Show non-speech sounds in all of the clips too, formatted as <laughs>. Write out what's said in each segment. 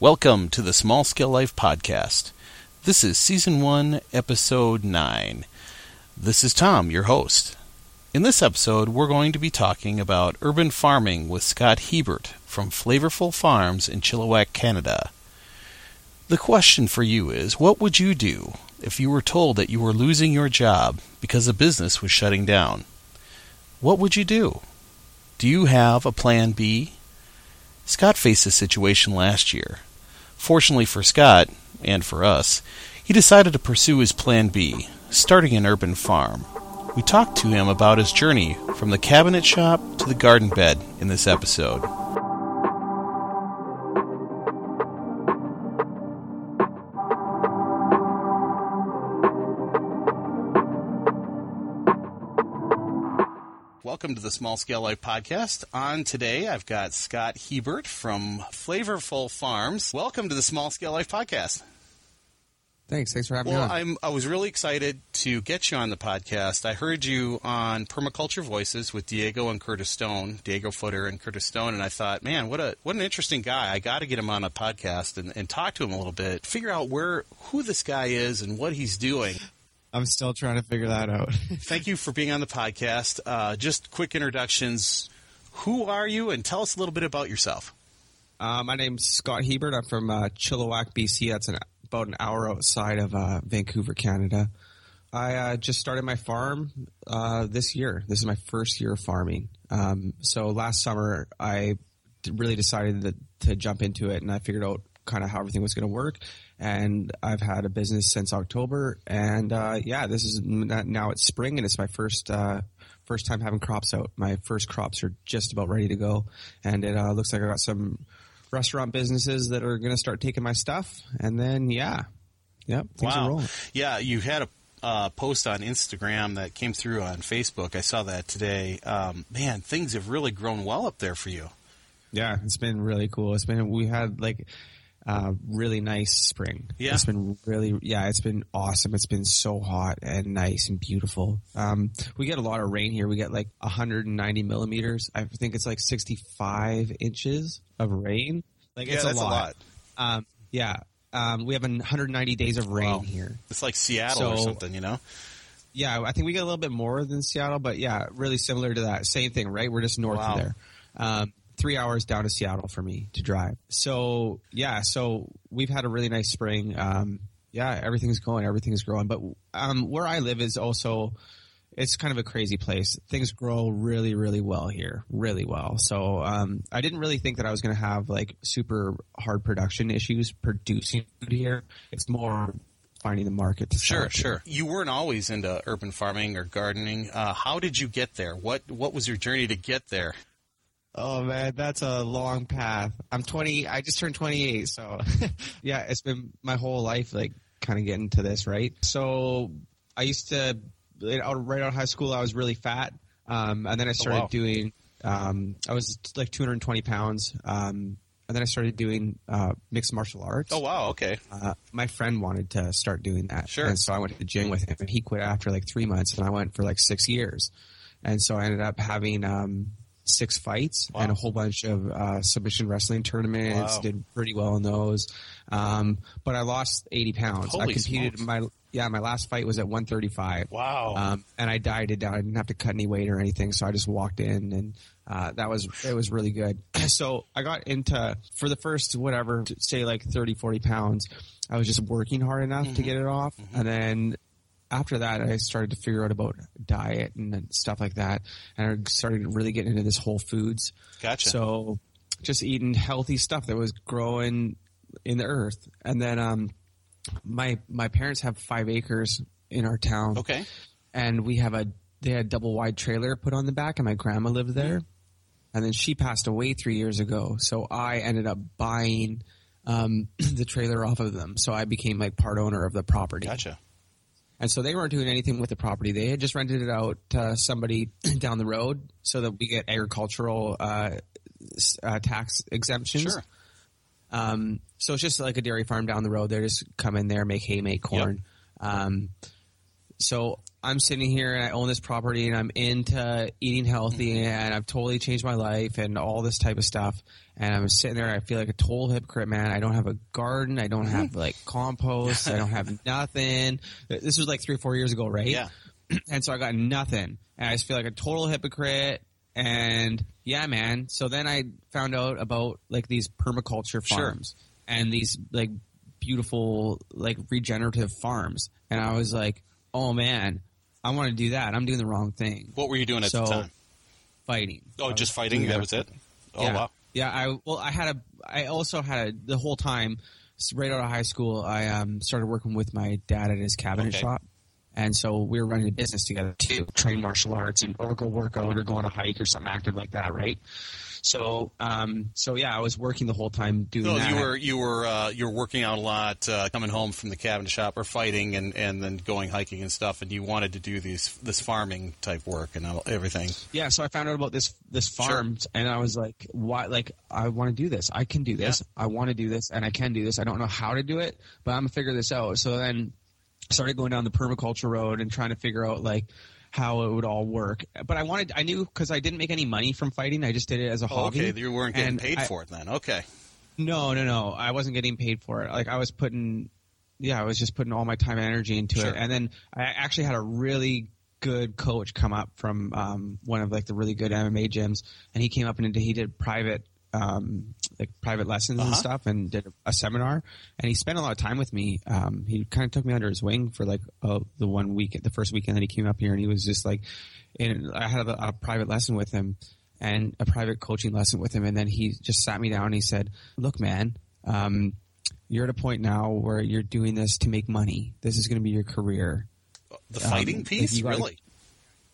Welcome to the Small Scale Life Podcast. This is Season 1, Episode 9. This is Tom, your host. In this episode, we're going to be talking about urban farming with Scott Hebert from Flavorful Farms in Chilliwack, Canada. The question for you is what would you do if you were told that you were losing your job because a business was shutting down? What would you do? Do you have a plan B? Scott faced this situation last year. Fortunately for Scott, and for us, he decided to pursue his plan B, starting an urban farm. We talked to him about his journey from the cabinet shop to the garden bed in this episode. Welcome to the Small Scale Life Podcast. On today, I've got Scott Hebert from Flavorful Farms. Welcome to the Small Scale Life Podcast. Thanks. Thanks for having Well, me on. I'm, I was really excited to get you on the podcast. I heard you on Permaculture Voices with Diego and Curtis Stone, Diego Footer and Curtis Stone, and I thought, man, what a what an interesting guy. I got to get him on a podcast and, and talk to him a little bit, figure out where who this guy is and what he's doing. I'm still trying to figure that out. <laughs> Thank you for being on the podcast. Uh, just quick introductions. Who are you, and tell us a little bit about yourself. uh, my name's Scott Hebert. I'm from uh, Chilliwack, BC. That's an, about an hour outside of uh, Vancouver, Canada. I uh, just started my farm uh, this year. This is my first year of farming. Um, so last summer, I really decided that, to jump into it, and I figured out kind of how everything was going to work. And I've had a business since October, and uh, yeah, this is now it's spring, and it's my first uh, first time having crops out. My first crops are just about ready to go, and it uh, looks like I got some restaurant businesses that are going to start taking my stuff, and then yeah, yep, things are wow. rolling. Yeah, you had a uh, post on Instagram that came through on Facebook. I saw that today. Um, man, things have really grown well up there for you. Yeah, it's been really cool. It's been we had like uh, really nice spring. Yeah. it's been really yeah, it's been awesome. It's been so hot and nice and beautiful. Um, we get a lot of rain here. We get like 190 millimeters. I think it's like 65 inches of rain. Like Yeah, it's a a lot. lot. Um, yeah, um, we have 190 days of rain Wow. here. It's like Seattle or something, you know? Yeah, I think we get a little bit more than Seattle, but yeah, really similar to that. Same thing, right? We're just north Wow. of there. Um, three hours down to Seattle for me to drive. So yeah, so we've had a really nice spring. Um, yeah, everything's going, everything's growing. But um, where I live is also it's kind of a crazy place. Things grow really, really well here, really well. So um, I didn't really think that I was going to have like super hard production issues producing here. It's more finding the market to Sure, to. sure. You weren't always into urban farming or gardening. Uh, how did you get there? What What was your journey to get there? Oh man, that's a long path. I'm 20. I just turned 28, so <laughs> yeah, it's been my whole life like kind of getting to this, right? So I used to right out of high school, I was really fat, um, and then I started wow. doing. Um, I was like 220 pounds, um, and then I started doing uh, mixed martial arts. Oh, wow, okay. Uh, my friend wanted to start doing that. Sure. And so I went to the gym with him and he quit after like three months and I went for like six years. And so I ended up having, um, six fights Wow. and a whole bunch of, uh, submission wrestling tournaments, Wow. did pretty well in those. Um, but I lost 80 pounds. I competed smokes. my, yeah, my last fight was at 135. Wow. Um, and I dieted down. I didn't have to cut any weight or anything, so I just walked in, and uh, that was it was really good. <clears throat> so I got into for the first whatever, say like 30, 40 pounds. I was just working hard enough Mm-hmm. to get it off, and then after that, I started to figure out about diet and stuff like that, and I started really getting into this Whole Foods. gotcha. So just eating healthy stuff that was growing in the earth, and then um, my my parents have five acres in our town okay. and we have a they had a double wide trailer put on the back and my grandma lived there and then she passed away three years ago so i ended up buying um, <clears throat> the trailer off of them so i became like part owner of the property Gotcha. And so they weren't doing anything with the property they had just rented it out to somebody <clears throat> down the road so that we get agricultural uh, uh, tax exemptions Sure. um, so it's just like a dairy farm down the road. They just come in there, make hay, make corn. Um, so I'm sitting here and I own this property and I'm into eating healthy mm-hmm. and I've totally changed my life and all this type of stuff. And I'm sitting there, I feel like a total hypocrite, man. I don't have a garden. I don't have like <laughs> compost. I don't have nothing. This was like three or four years ago, right? Yeah. <clears throat> and so I got nothing. And I just feel like a total hypocrite. And yeah, man. So then I found out about like these permaculture Sure. farms and these like beautiful like regenerative farms. And I was like, oh man, I want to do that. I'm doing the wrong thing. What were you doing at So, the time? Fighting. Oh, I just fighting. That was it. Oh yeah. wow. Yeah, I well, I had a, I also had a, the whole time, right out of high school, I um started working with my dad at his cabinet Okay. shop, and so we were running a business together too, train martial arts and or go work out or go on a hike or something active like that, right? So, um, so yeah, I was working the whole time doing No, that. you were you were uh, you were working out a lot, uh, coming home from the cabin shop or fighting, and, and then going hiking and stuff. And you wanted to do these this farming type work and everything. Yeah, so I found out about this this farm, and I was like, "Why? Like, I want to do this. I can do this. I want to do this, and I can do this. I don't know how to do it, but I'm gonna figure this out." So then, I started going down the permaculture road and trying to figure out like how it would all work. But I wanted, I knew because I didn't make any money from fighting. I just did it as a Oh, hobby. okay, you weren't getting paid I- for it then. Okay, No, no, no. I wasn't getting paid for it. Like I was putting, yeah, I was just putting all my time and energy into Sure. it. And then I actually had a really good coach come up from um, one of like the really good MMA gyms, and he came up and he did private. Um, like private lessons and Uh-huh. stuff, and did a, a seminar. And he spent a lot of time with me. Um, he kind of took me under his wing for like uh, the one week, the first weekend that he came up here, and he was just like, and I had a, a private lesson with him, and a private coaching lesson with him. And then he just sat me down and he said, look, man, um, you're at a point now where you're doing this to make money. This is going to be your career. the fighting Um, piece, really.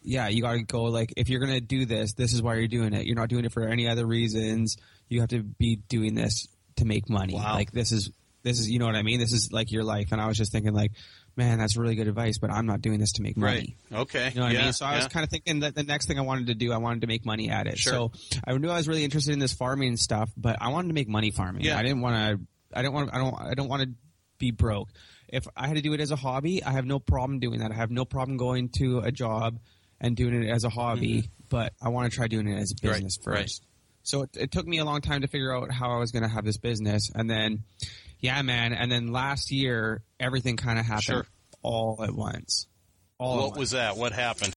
Yeah, you got to go like, if you're going to do this, this is why you're doing it. You're not doing it for any other reasons. You have to be doing this to make money. Wow. Like this is, this is, you know what I mean? This is like your life. And I was just thinking like, man, that's really good advice, but I'm not doing this to make money. Right. Okay. You know what yeah, I mean? So I was kind of thinking that the next thing I wanted to do, I wanted to make money at it. Sure. So I knew I was really interested in this farming stuff, but I wanted to make money farming. Yeah. I didn't want to. I don't want. I don't. I don't want to be broke. If I had to do it as a hobby, I have no problem doing that. I have no problem going to a job and doing it as a hobby. But I want to try doing it as a Mm-hmm. Right, business right. first. So it, it took me a long time to figure out how I was going to have this business, and then, yeah, man. And then last year, everything kind of happened Sure. all at once. All at What once was that? What happened?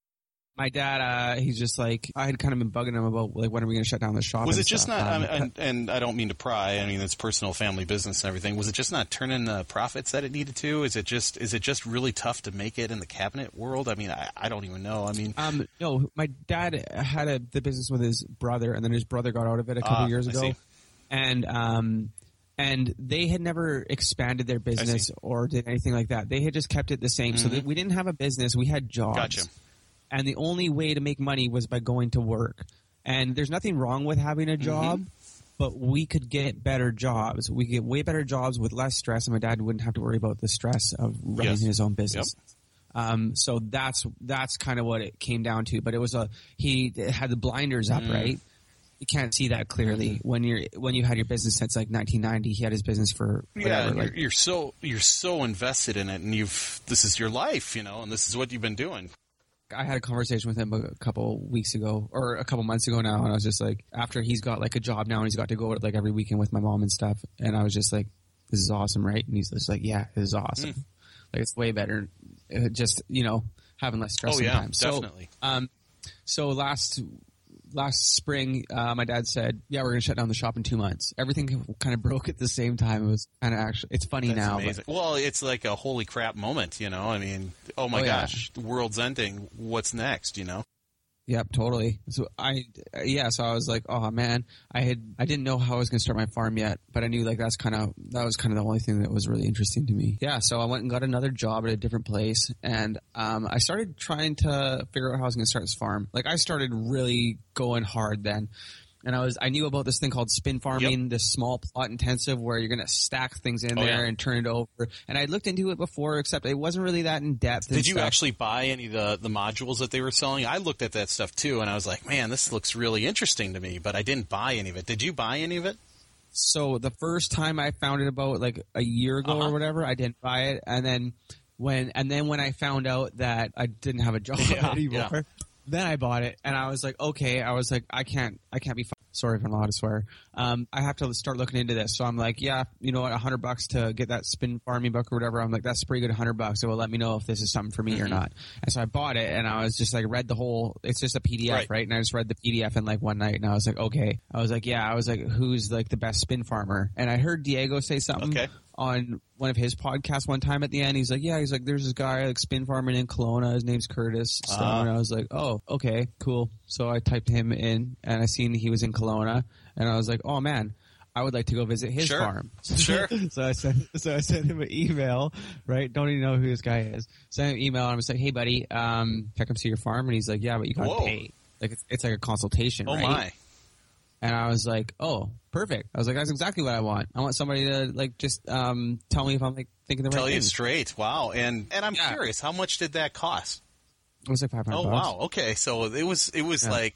My dad, uh, he's just like I had kind of been bugging him about like when are we going to shut down the shop? Was it just stuff. not? Um, and, and I don't mean to pry. I mean, it's personal, family business, and everything. Was it just not turning the profits that it needed to? Is it just? Is it just really tough to make it in the cabinet world? I mean, I, I don't even know. I mean, um, no, my dad had a, the business with his brother, and then his brother got out of it a couple Ah, years ago, and um, and they had never expanded their business or did anything like that. They had just kept it the same. So that we didn't have a business; we had jobs. Mm-hmm. Gotcha. And the only way to make money was by going to work. And there's nothing wrong with having Mm-hmm. a job, but we could get better jobs. We could get way better jobs with less stress, and my dad wouldn't have to worry about the stress of running Yes. his own business. Um, so that's that's kind of what it came down to. But it was a he had the blinders up, Mm. right? You can't see that clearly Mm-hmm. when you're when you had your business since like 1990. He had his business for yeah, whatever, and like you're, you're so you're so invested in it, and you've this is your life, you know, and this is what you've been doing. I had a conversation with him a couple weeks ago or a couple months ago now, and I was just like, after he's got like a job now and he's got to go like every weekend with my mom and stuff, and I was just like, this is awesome, right? And he's just like, yeah, this is awesome. Mm. Like it's way better, uh, just you know, having less stress. Oh, yeah, sometimes. So, definitely. um, so last last spring, uh, my dad said, yeah, we're gonna shut down the shop in two months. Everything kind of broke at the same time. It was kind of actually, it's funny That's now, but. Well, it's like a holy crap moment, you know. I mean, oh my Oh, yeah. gosh, the world's ending. What's next? You know. Yep, totally. So I, yeah, so I was like, oh man, I had, I didn't know how I was going to start my farm yet, but I knew like that's kind of, that was kind of the only thing that was really interesting to me. Yeah, so I went and got another job at a different place and, um, I started trying to figure out how I was going to start this farm. Like I started really going hard then. And I was, I knew about this thing called spin farming, this small plot intensive where you're going to stack things in Oh, there yeah. and turn it over. And I looked into it before, except it wasn't really that in depth. Did you stuff. actually buy any of the, the modules that they were selling? I looked at that stuff too, and I was like, man, this looks really interesting to me, but I didn't buy any of it. Did you buy any of it? So the first time I found it about like a year ago Uh-huh. or whatever, I didn't buy it, and then when and then when I found out that I didn't have a job <laughs> Yeah, <laughs> anymore, yeah. Then I bought it and I was like, okay, I was like, I can't, I can't be. F- sorry if I'm allowed to swear. Um, I have to start looking into this. So I'm like, yeah, you know what, a hundred bucks to get that spin farming book or whatever. I'm like, that's pretty good, a hundred bucks. It will let me know if this is something for me or Mm-hmm. not. And so I bought it and I was just like, read the whole. It's just a PDF, Right. right? And I just read the PDF in like one night and I was like, okay. I was like, yeah. I was like, who's like the best spin farmer? And I heard Diego say something Okay. On one of his podcasts one time at the end. He's like, yeah, he's like, there's this guy like spin farming in Kelowna. His name's Curtis. Ah. And I was like, oh, okay, cool. So I typed him in and I seen he was in Kelowna and I was like, oh man, I would like to go visit his Sure. farm. <laughs> Sure. so I sent, so I sent him an email, right? Don't even know who this guy is. Sent him an email and I was like, hey buddy, um, can I come see your farm? And he's like, yeah, but you gotta Whoa. pay. Like it's, it's like a consultation, Oh right? my. And I was like, oh, perfect. I was like, that's exactly what I want. I want somebody to like just um, tell me if I'm like thinking the right. Tell you thing. straight. Wow. And and I'm Yeah. curious, how much did that cost? It was like five hundred. Oh wow. Okay. So it was it was Yeah. like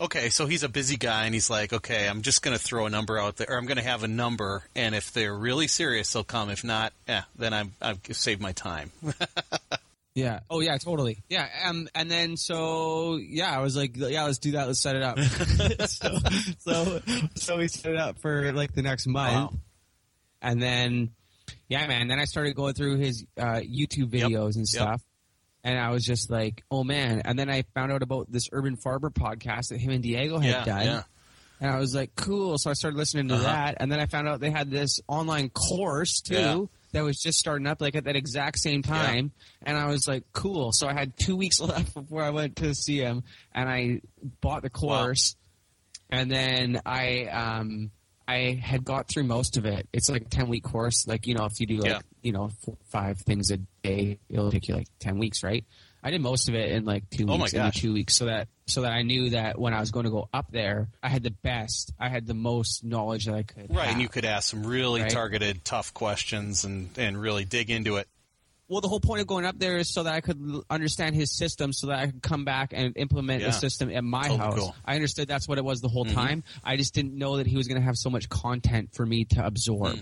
okay, so he's a busy guy and he's like, okay, I'm just going to throw a number out there or I'm going to have a number and if they're really serious they'll come. If not, yeah, then I'm I've saved my time. <laughs> Yeah. Oh yeah, totally. Yeah. Um, and then so yeah, I was like, yeah, let's do that. Let's set it up. <laughs> <laughs> so, so so we set it up for like the next month, Wow. and then yeah, man. Then I started going through his uh, YouTube videos and Yep. stuff. And I was just like, oh man. And then I found out about this Urban Farmer podcast that him and Diego had yeah, done. yeah. And I was like, cool. So I started listening to Uh-huh. that. And then I found out they had this online course too Yeah. That was just starting up like at that exact same time. And I was like, cool. So I had two weeks <laughs> left before I went to see him and I bought the course. And then I, um, I had got through most of it. It's like a 10 week course. Like, you know, if you do like, Yeah. you know, four, five things a day, it'll take you like 10 weeks, right? I did most of it in like two Oh my weeks, maybe gosh. two weeks, so that so that I knew that when I was going to go up there, I had the best, I had the most knowledge that I could. Right, and you could ask some really Right. targeted tough questions and and really dig into it. Well, the whole point of going up there is so that I could understand his system, so that I could come back and implement Yeah. the system at my Totally house. cool. I understood that's what it was the whole Mhm. time. I just didn't know that he was going to have so much content for me to absorb.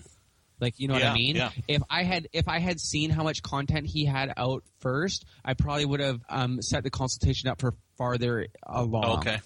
Like you know what Mm. I mean? yeah. If I had if I had seen how much content he had out first, I probably would have um, set the consultation up for farther along. Okay.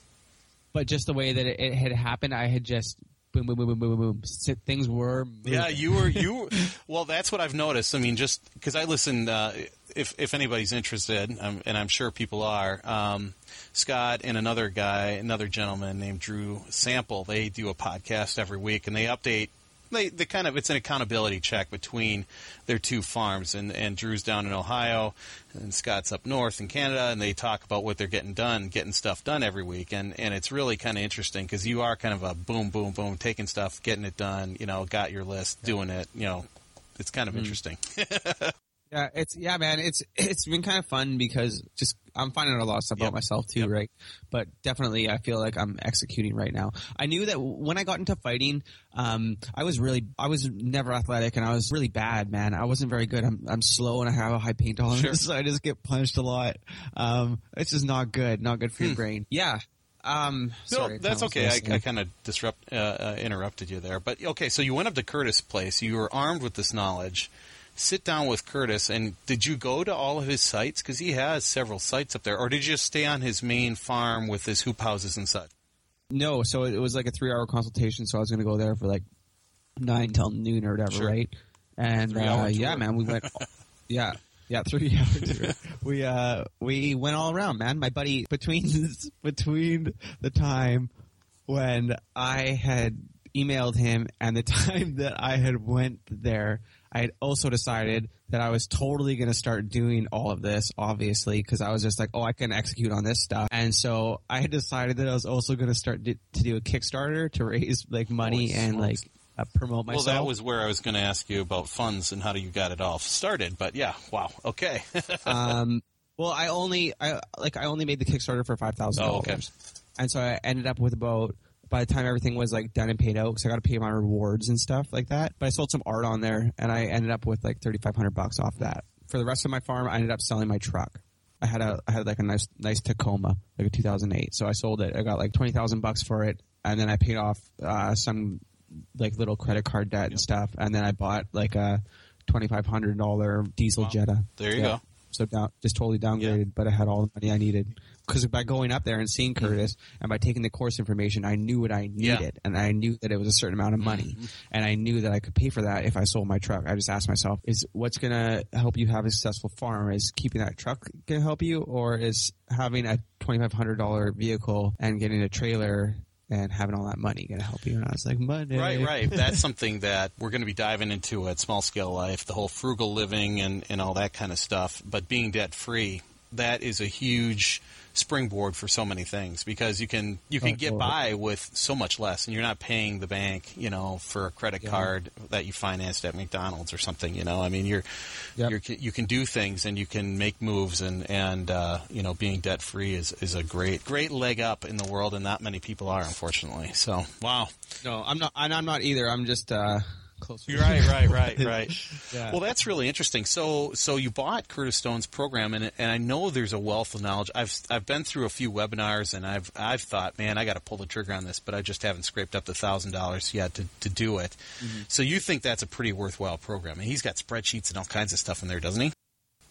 But just the way that it, it had happened, I had just boom, boom, boom, boom, boom, boom, boom. Things were moving. Yeah, you were you. <laughs> well, that's what I've noticed. I mean, just because I listen, uh, if if anybody's interested, um, and I'm sure people are, um, Scott and another guy, another gentleman named Drew Sample, they do a podcast every week, and they update. They, they kind of it's an accountability check between their two farms. And, and Drew's down in Ohio and Scott's up north in Canada and they talk about what they're getting done getting stuff done every week. And, and it's really kind of interesting because you are kind of a boom boom boom taking stuff getting it done you know got your list doing it you know. It's kind of hmm. interesting. <laughs> Yeah, it's yeah, man. It's it's been kind of fun because just I'm finding out a lot of stuff Yep. about myself too, Yep. right? But definitely, I feel like I'm executing right now. I knew that when I got into fighting, um, I was really I was never athletic and I was really bad, man. I wasn't very good. I'm I'm slow and I have a high pain tolerance, Sure. <laughs> so I just get punched a lot. Um, it's just not good, not good for your brain. Yeah. Um, No, sorry, that's okay. I. I kind of disrupt uh, uh, interrupted you there, but okay. So you went up to Curtis' place. You were armed with this knowledge. Sit down with Curtis, and did you go to all of his sites? Because he has several sites up there, or did you just stay on his main farm with his hoop houses and such? No, so it was like a three hour consultation, so I was going to go there for like nine till noon or whatever, Sure. right? And uh, yeah, man, we went. <laughs> yeah, yeah, three <laughs> hour tour. We uh we went all around, man. My buddy between <laughs> between the time when I had emailed him and the time that I had went there, I had also decided that I was totally going to start doing all of this, obviously, because I was just like, oh, I can execute on this stuff. And so I had decided that I was also going to start di- to do a Kickstarter to raise like money Holy and like uh, promote myself. Well, that was where I was going to ask you about funds and how you got it all started. But yeah, wow, okay. <laughs> um, well, I only, I like, I only made the Kickstarter for five thousand Oh, okay. dollars, and so I ended up with about. By the time everything was like done and paid out, because I got to pay my rewards and stuff like that. But I sold some art on there, and I ended up with like thirty five hundred bucks off that. For the rest of my farm, I ended up selling my truck. I had a, I had like a nice, nice Tacoma, like a two thousand eight. So I sold it. I got like twenty thousand bucks for it, and then I paid off uh, some like little credit card debt and stuff, and then I bought like a twenty five hundred dollar diesel Wow. Jetta. There you Yeah. go. So down, just totally downgraded, but I had all the money I needed. Because by going up there and seeing Curtis and by taking the course information, I knew what I Mm-hmm. Yeah. Mm-hmm. needed, and I knew that it was a certain amount of money, and I knew that I could pay for that if I sold my truck. I just asked myself: Is what's going to help you have a successful farm? Is keeping that truck going to help you, or is having a twenty five hundred dollar vehicle and getting a trailer and having all that money going to help you? And I was like, money, Right, right. <laughs> That's something that we're going to be diving into at Small Scale Life, the whole frugal living and, and all that kind of stuff. But being debt free, that is a huge springboard for so many things because you can you can get by with so much less and you're not paying the bank, you know, for a credit Yeah. card that you financed at McDonald's or something, you know. I mean, you're, Yep. you're you can do things and you can make moves and and uh, you know, being debt free is is a great great leg up in the world and not many people are unfortunately. So, wow. No, I'm not. And I'm not either. I'm just uh, closer. You're right, right, right, <laughs> right. Yeah. Well, that's really interesting. So, so you bought Curtis Stone's program, and and I know there's a wealth of knowledge. I've I've been through a few webinars, and I've I've thought, man, I got to pull the trigger on this, but I just haven't scraped up the thousand dollars yet to to do it. So you think that's a pretty worthwhile program? And he's got spreadsheets and all kinds of stuff in there, doesn't he?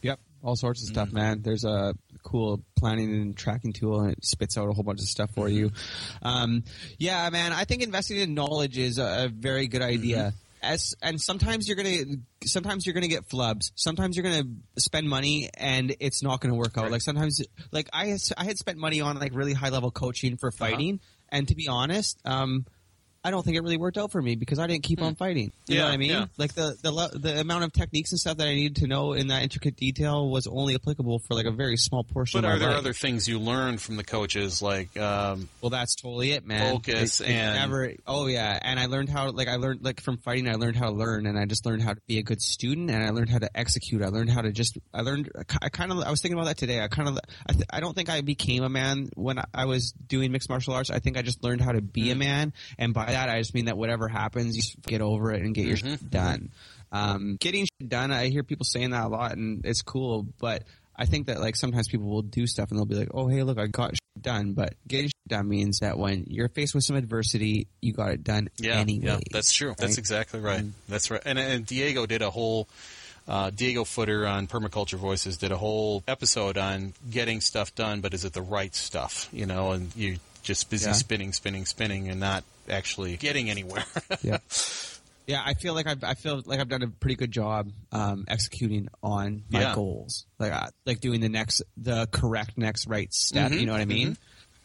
Yep, all sorts of stuff, man. There's a cool planning and tracking tool, and it spits out a whole bunch of stuff for you. Mm-hmm. Um, yeah, man. I think investing in knowledge is a, a very good idea. Mm-hmm. As and sometimes you're gonna sometimes you're gonna get flubs. Sometimes you're gonna spend money and it's not gonna work out. Right. Like sometimes, like I I had spent money on like really high level coaching for fighting, and to be honest, um, I don't think it really worked out for me because I didn't keep on fighting. You Yeah, know what I mean? yeah. Like the the the amount of techniques and stuff that I needed to know in that intricate detail was only applicable for like a very small portion. But of are there life. other things you learned from the coaches, like um, Well, that's totally it, man. Focus It- it and- never. Oh yeah, and I learned how. Like I learned like from fighting, I learned how to learn, and I just learned how to be a good student, and I learned how to execute. I learned how to just. I learned. I kind of. I was thinking about that today. I kind of. I, th- I don't think I became a man when I- I was doing mixed martial arts. I think I just learned how to be Mm. a man, and by that I just mean that whatever happens, you just get over it and get your Mhm, shit done. Um, getting shit done. I hear people saying that a lot, and it's cool, but. I think that like sometimes people will do stuff and they'll be like, "Oh, hey, look, I got shit done." But getting shit done means that when you're faced with some adversity, you got it done Yeah, anyway. yeah, that's true. That's exactly right. That's right. And, and Diego did a whole. Uh, Diego Footer on Permaculture Voices did a whole episode on getting stuff done, but is it the right stuff? You know, and you're just busy Yeah. spinning, spinning, spinning, and not actually getting anywhere. <laughs> yeah. Yeah, I feel like I've I feel like I've done a pretty good job um, executing on my Yeah. goals, like uh, like doing the next the correct next right step. Mhm, You know what I mean?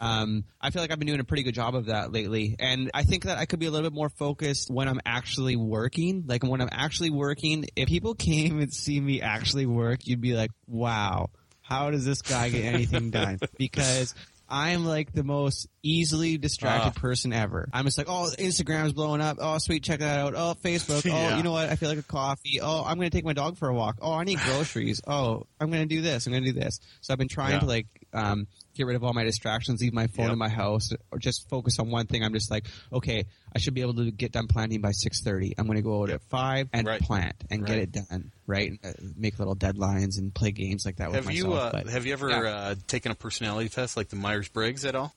Um, I feel like I've been doing a pretty good job of that lately, and I think that I could be a little bit more focused when I'm actually working. Like when I'm actually working, if people came and see me actually work, you'd be like, "Wow, how does this guy get anything done?" <laughs> Because I'm like the most easily distracted Ah. person ever. I'm just like, oh, Instagram's blowing up. Oh, sweet, check that out. Oh, Facebook. <laughs> Oh, Yeah. you know what? I feel like a coffee. Oh, I'm going to take my dog for a walk. Oh, I need <laughs> groceries. oh, I'm going to do this. I'm going to do this. So I've been trying Yeah. to like um, get rid of all my distractions, leave my phone Yep. in my house, or just focus on one thing. I'm just like, okay, I should be able to get done planting by 6:30. I'm going to go out at five and Right. plant and get it done. Right? Uh, make little deadlines and play games like that with have myself. you uh, but- have you ever Yeah. uh, taken a personality test like the Myers Briggs at all?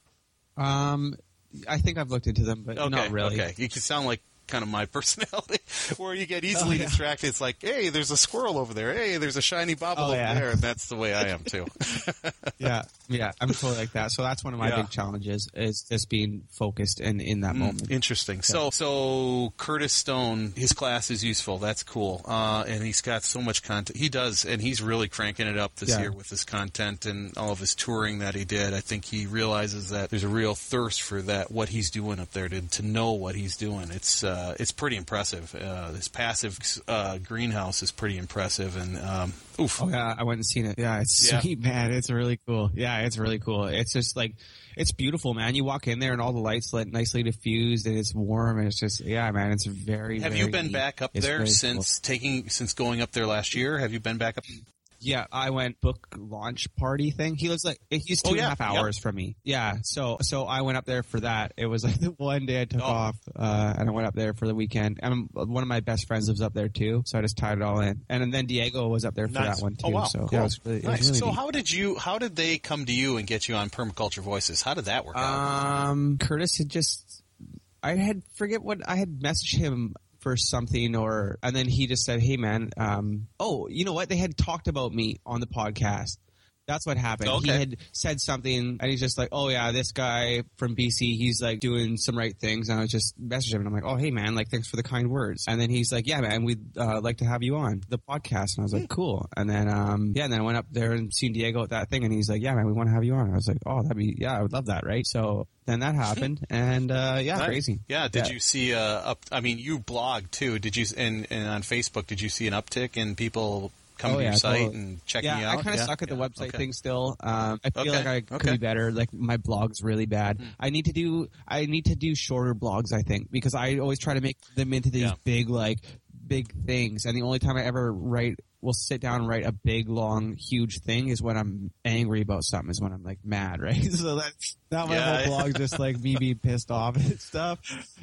Um, I think I've looked into them, but Okay, not really. okay. You can sound like kind of my <laughs> personality, where you get easily Oh, yeah. distracted. It's like, hey, there's a squirrel over there. Hey, there's a shiny bobble Oh, over yeah. there, and that's the way I am too. <laughs> yeah, yeah, I'm totally like that. So that's one of my Yeah. big challenges is just being focused and in that moment. Interesting. So, so Curtis Stone, his class is useful. That's cool. Uh, and he's got so much content. He does, and he's really cranking it up this year with his content and all of his touring that he did. I think he realizes that there's a real thirst for that, what he's doing up there to, to know what he's doing. It's, uh, it's pretty impressive. Uh, his passive, uh, greenhouse is pretty impressive. And, um, oof. Oh yeah, I went and seen it. Yeah, it's Yeah. sweet, <laughs> man. It's really cool. Yeah, it's really cool. It's just like it's beautiful, man. You walk in there and all the lights lit nicely diffused and it's warm and it's just yeah, man. It's very. Have very you been neat. back up It's there since taking, since going up there last year? Have you been back up? Yeah, I went book launch party thing. He lives like he's two Oh, and a yeah, half yep. hours from me. Yeah, so so I went up there for that. It was <laughs> like the one day I took Oh. off, uh, and I went up there for the weekend. And one of my best friends lives up there too, so I just tied it all in. And then Diego was up there for Nice. that one too. Oh wow, so cool. yeah, really, nice. really so neat. how did you? How did they come to you and get you on Permaculture Voices? How did that work out? Um, Curtis had just, I had forget what I had messaged him for something or and then he just said hey man um, oh you know what? They had talked about me on the podcast that's what happened. Okay. He had said something, and he's just like, "Oh yeah, this guy from BC, he's like doing some right things." And I was just messaging him, and I'm like, "Oh hey man, like thanks for the kind words." And then he's like, "Yeah man, we'd uh, like to have you on the podcast." And I was like, "Cool." And then um, yeah, and then I went up there and seen Diego at that thing, and he's like, "Yeah man, we want to have you on." I was like, "Oh that'd be yeah, I would love that, right?" So then that happened, and uh, yeah, Nice. crazy. Yeah. Did Yeah. you see uh, up? I mean, you blog too. Did you? And, and on Facebook, did you see an uptick in people coming Oh, to your yeah, site totally. and checking yeah, out? I kind of Yeah? suck at the Yeah. website Okay. thing still. Um, I feel Okay, like I could okay. Be better. Like my blog's really bad. I need to do I need to do shorter blogs. I think because I always try to make them into these Yeah. big like big things, and the only time I ever write will sit down and write a big long huge thing is when I'm angry about something. Is when I'm like mad, <laughs> right? so that's not my Yeah. whole blog. Just like me being pissed off and stuff.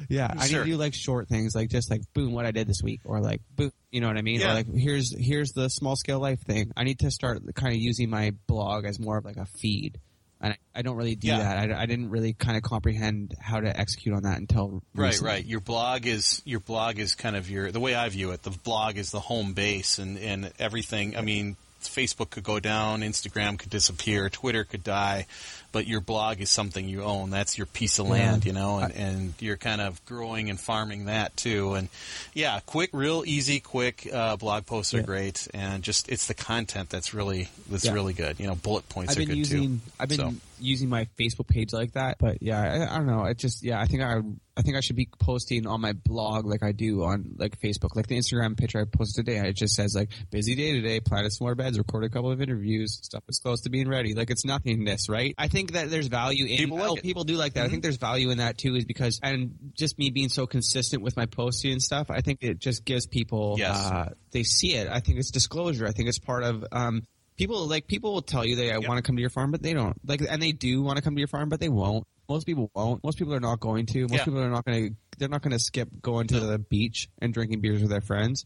Yeah, I need to do like short things, like just like boom, what I did this week, or like boom, you know what I mean? Yeah. Or like here's here's the small scale life thing. I need to start kind of using my blog as more of like a feed, and I, I don't really do Yeah. that. I, I didn't really kind of comprehend how to execute on that until Right, recently. right. Your blog is your blog is kind of your the way I view it. The blog is the home base, and and everything. I mean, Facebook could go down, Instagram could disappear, Twitter could die, but your blog is something you own. That's your piece of land, you know, and, and you're kind of growing and farming that too. And yeah, quick, real easy, quick uh, blog posts are Yeah. great, and just it's the content that's really that's Yeah. really good. You know, bullet points I've are good using too. I've been So. using my Facebook page like that, but yeah, I, I don't know. It just yeah, I think I I think I should be posting on my blog like I do on like Facebook, like the Instagram picture I posted today. It just says like busy day today, planted some more beds, recorded a couple of interviews, stuff is close to being ready. Like it's nothingness, right? I think that there's value in People like oh. Mm-hmm. people do like that. I think there's value in that too, is because and just me being so consistent with my posting and stuff. I think it just gives people Yes. uh, they see it. I think it's disclosure. I think it's part of um, people like people will tell you they I want to come to your farm, but they don't. Like, and they do want to come to your farm, but they won't. Most people won't. Most people are not going to. Most Yeah. people are not going to. They're not going to skip going to the beach and drinking beers with their friends,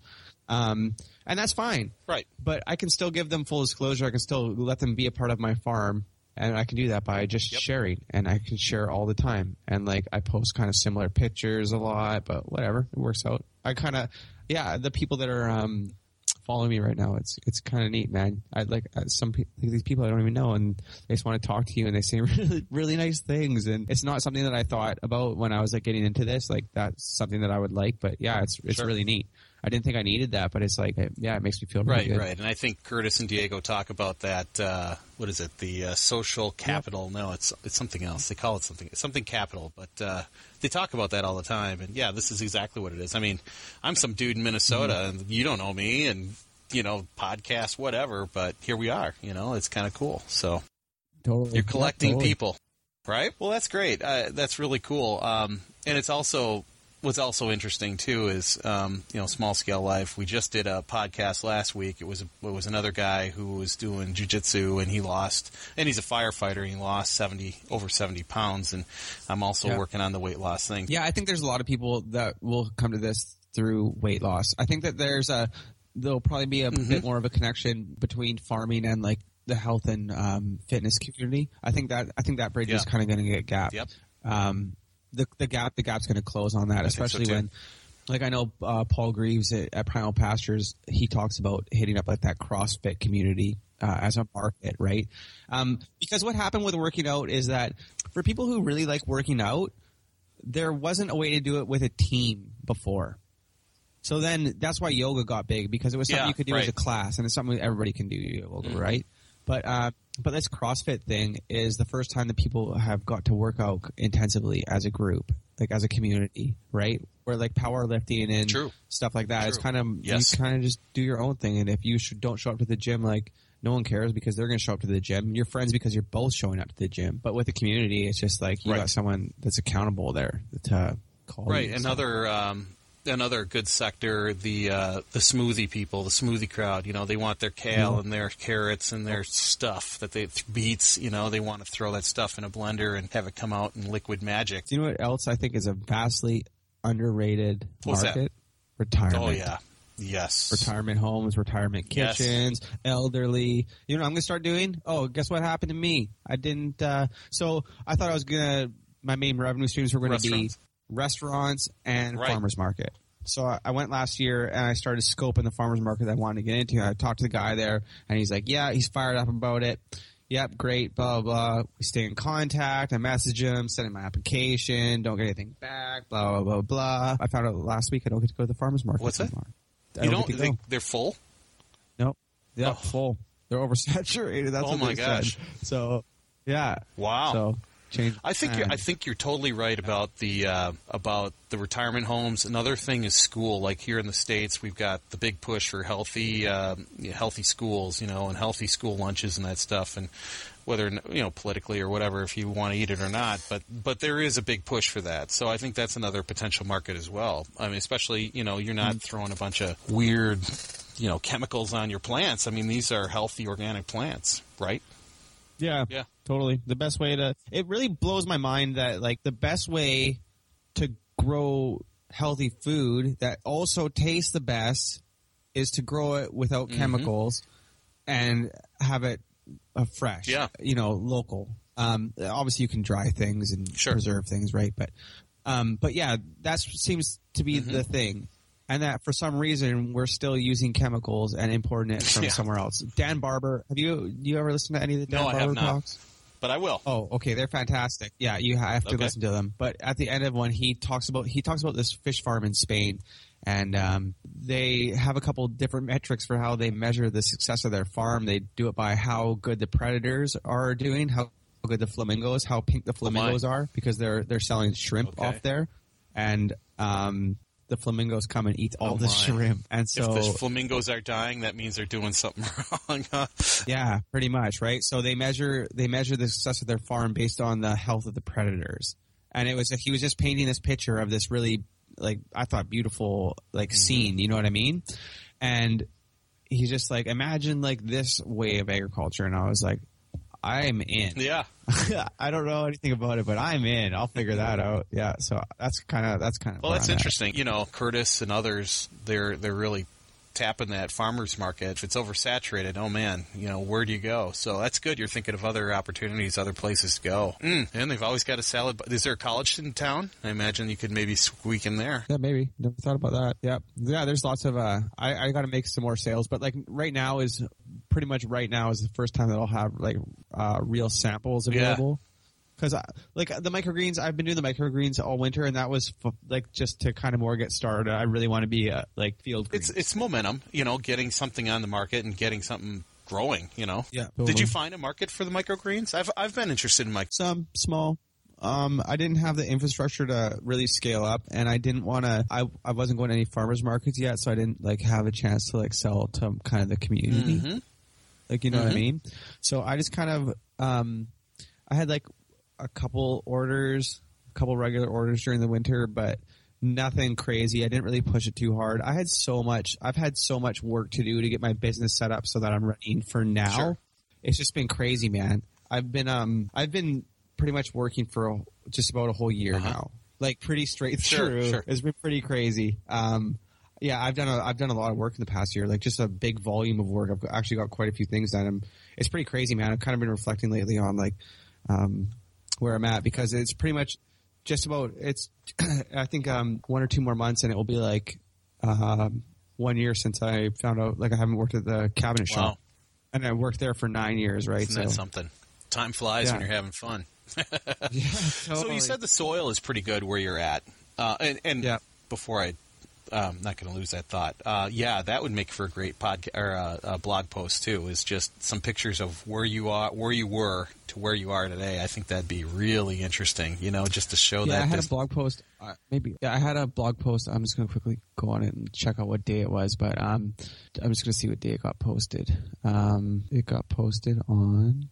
um, and that's fine. Right. But I can still give them full disclosure. I can still let them be a part of my farm. And I can do that by just Yep. sharing, and I can share all the time. And like I post kind of similar pictures a lot, but whatever, it works out. I kind of, yeah, the people that are um, following me right now, it's it's kind of neat, man. I like uh, some people, these people I don't even know, and they just want to talk to you, and they say <laughs> really really nice things. And it's not something that I thought about when I was like getting into this. Like that's something that I would like, but yeah, it's it's Sure. really neat. I didn't think I needed that, but it's like, yeah, it makes me feel really Right, good. right. And I think Curtis and Diego talk about that. Uh, what is it? The uh, social capital? No, it's it's something else. They call it something something capital, but uh, they talk about that all the time. And yeah, this is exactly what it is. I mean, I'm some dude in Minnesota, Mm-hmm. and you don't know me, and you know, podcast, whatever. But here we are. You know, it's kind of cool. So Totally, you're collecting Yeah, totally. people, right? Well, that's great. Uh, that's really cool. Um, and it's also what's also interesting too is um, you know small scale life. We just did a podcast last week. It was it was another guy who was doing jujitsu and he lost, and he's a firefighter. And he lost seventy over seventy pounds. And I'm also Yeah. working on the weight loss thing. Yeah, I think there's a lot of people that will come to this through weight loss. I think that there's a there'll probably be a Mm-hmm. bit more of a connection between farming and like the health and um, fitness community. I think that I think that bridge is kind of going to get gapped. Yep. Um, the the gap the gap's going to close on that, so, especially too. when. Like I know uh, Paul Greaves at, at Primal Pastures, he talks about hitting up like that CrossFit community uh, as a market, right? Um, because what happened with working out is that for people who really like working out, there wasn't a way to do it with a team before. So then that's why yoga got big because it was something Yeah, you could do as a class and it's something everybody can do yoga, Mhm. right? But uh, but this CrossFit thing is the first time that people have got to work out intensively as a group, like as a community, right? Where like powerlifting and True. stuff like that, it's kind of Yes. you kind of just do your own thing. And if you should, don't show up to the gym, like no one cares because they're going to show up to the gym. You're friends because you're both showing up to the gym. But with the community, it's just like you Right. got someone that's accountable there to call. Right. Another um, another good sector, the uh, the smoothie people, the smoothie crowd. You know, they want their kale Yeah. and their carrots and their stuff that they beets. You know, they want to throw that stuff in a blender and have it come out in liquid magic. Do you know what else I think is a vastly underrated What's that? market? Retirement. Oh yeah, yes. Retirement homes, retirement Yes. kitchens, elderly. You know what I'm gonna start doing? Oh, guess what happened to me? I didn't. Uh, so I thought I was gonna. My main revenue streams were going to be Restaurants. and Right. farmers market. So I, went last year and I started scoping the farmers market that I wanted to get into. I talked to the guy there, and he's like, "Yeah, he's fired up about it." Yep, great, blah, blah, blah. We stay in contact. I message him, send him my application, don't get anything back, blah, blah, blah, blah. I found out last week I don't get to go to the farmer's market What's that? anymore. I You don't don't go. they're full? Nope. Yeah, Oh. full. They're oversaturated. That's Oh what my they gosh. said. So, yeah. Wow. So, change. I think you're, I think you're totally right about the uh, about the retirement homes. Another thing is school. Like here in the states, we've got the big push for healthy um, healthy schools, you know, and healthy school lunches and that stuff. And whether you know politically or whatever, if you want to eat it or not, but but there is a big push for that. So I think that's another potential market as well. I mean, especially you know, you're not throwing a bunch of weird you know chemicals on your plants. I mean, these are healthy organic plants, right? Yeah. Yeah. Totally. The best way to it really blows my mind that like the best way to grow healthy food that also tastes the best is to grow it without Mm-hmm. chemicals and have it uh, fresh. Yeah. You know, local. Um, obviously you can dry things and Sure. preserve things, right? But um, but yeah, that seems to be Mm-hmm. the thing. And that for some reason we're still using chemicals and importing it from <laughs> Yeah. somewhere else. Dan Barber, have you you ever listened to any of the Dan No, Barber talks? But I will. Oh, okay, they're fantastic. Yeah, you have to Okay. listen to them. But at the end of one, he talks about he talks about this fish farm in Spain, and um, they have a couple different metrics for how they measure the success of their farm. They do it by how good the predators are doing, how good the flamingos, how pink the flamingos are, because they're they're selling shrimp Oh Okay. off there, and um, the flamingos come and eat all Oh the shrimp, and so if the flamingos are dying, that means they're doing something <laughs> wrong. huh? Yeah, pretty much, right? So they measure they measure the success of their farm based on the health of the predators. And it was he was just painting this picture of this really like I thought beautiful like Mm-hmm. scene, you know what I mean? And he's just like imagine like this way of agriculture and I was like I'm in. <laughs> yeah. <laughs> I don't know anything about it, but I'm in. I'll figure that out. Yeah, so that's kind of that's kind of Well, that's interesting. You know, Curtis and others, they're they're really tapping that farmers market. If it's oversaturated, oh man, you know, where do you go? So that's good. You're thinking of other opportunities, other places to go. Mm, and they've always got a salad. Is there a college in town? I imagine you could maybe squeak in there. Yeah, maybe. Never thought about that. Yeah, yeah. There's lots of. Uh, I I got to make some more sales, but like right now is pretty much right now is the first time that I'll have like uh, real samples available. Because like the microgreens, I've been doing the microgreens all winter, and that was f- like just to kind of more get started. I really want to be uh, like field greens. It's it's momentum. You know, getting something on the market and getting something growing. You know. Yeah, Did you find a market for the microgreens? I've I've been interested in my. some small. Um, I didn't have the infrastructure to really scale up, and I didn't want to. I I wasn't going to any farmers markets yet, so I didn't like have a chance to like sell to kind of the community. Mhm. Like you know what I Mhm. mean? So I just kind of um, I had like a couple orders, a couple regular orders during the winter, but nothing crazy. I didn't really push it too hard. I had so much. I've had so much work to do to get my business set up so that I'm running for now. Sure. It's just been crazy, man. I've been um I've been pretty much working for a, just about a whole year Uh-huh. now. Like pretty straight Sure, through. sure. It's been pretty crazy. Um yeah, I've done a I've done a lot of work in the past year, like just a big volume of work. I've actually got quite a few things done. And it's pretty crazy, man. I've kind of been reflecting lately on like um, where I'm at because it's pretty much just about it's. <clears throat> I think um, one or two more months, and it will be like um, one year since I found out. Like I haven't worked at the cabinet Wow. shop, and I worked there for nine years, right? Isn't that something? Time flies when you're having fun. <laughs> yeah, So you said the soil is pretty good where you're at, uh, and, and Yeah. before I, um, not going to lose that thought. Uh, yeah, that would make for a great podcast or uh, a blog post too. Is just some pictures of where you are, where you were to where you are today. I think that'd be really interesting. You know, just to show Yeah, that. I had this- a blog post. Uh, maybe yeah, I had a blog post. I'm just gonna quickly go on it and check out what day it was, but um, I'm just gonna see what day it got posted. Um, it got posted on.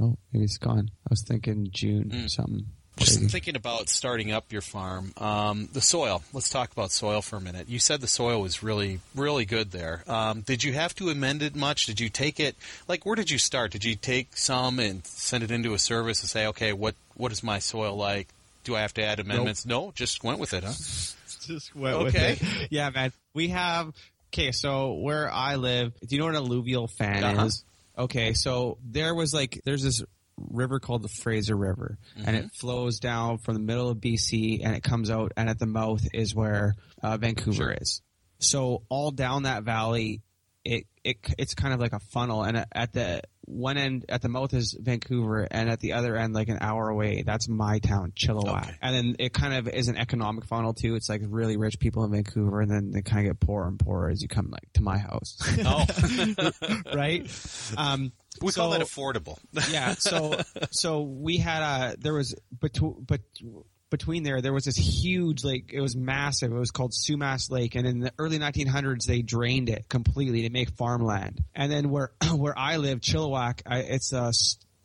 Oh, maybe it's gone. I was thinking June or something. Just thinking about starting up your farm, um, the soil. Let's talk about soil for a minute. You said the soil was really, really good there. Um, did you have to amend it much? Did you take it? Like, where did you start? Did you take some and send it into a service and say, okay, what what is my soil like? Do I have to add amendments? No, just went with it, huh? <laughs> just went Okay. with it. <laughs> Yeah, man. We have okay. So where I live, do you know what an alluvial fan Uh-huh. is? Okay, so there was like there's this river called the Fraser River, and it flows down from the middle of BC, and it comes out, and at the mouth is where uh, Vancouver is. So all down that valley, it it it's kind of like a funnel, and at the one end, at the mouth is Vancouver, and at the other end, like an hour away, that's my town, Chilliwack. Okay. And then it kind of is an economic funnel too. It's like really rich people in Vancouver, and then they kind of get poorer and poorer as you come like to my house, Oh, <laughs> right? Um, we call so- that affordable. yeah. So so we had a there was between but between there there was this huge lake. It was massive. It was called Sumas Lake, and in the early 1900s they drained it completely to make farmland. And then where <clears throat> where I live, Chilliwack, I, it's uh,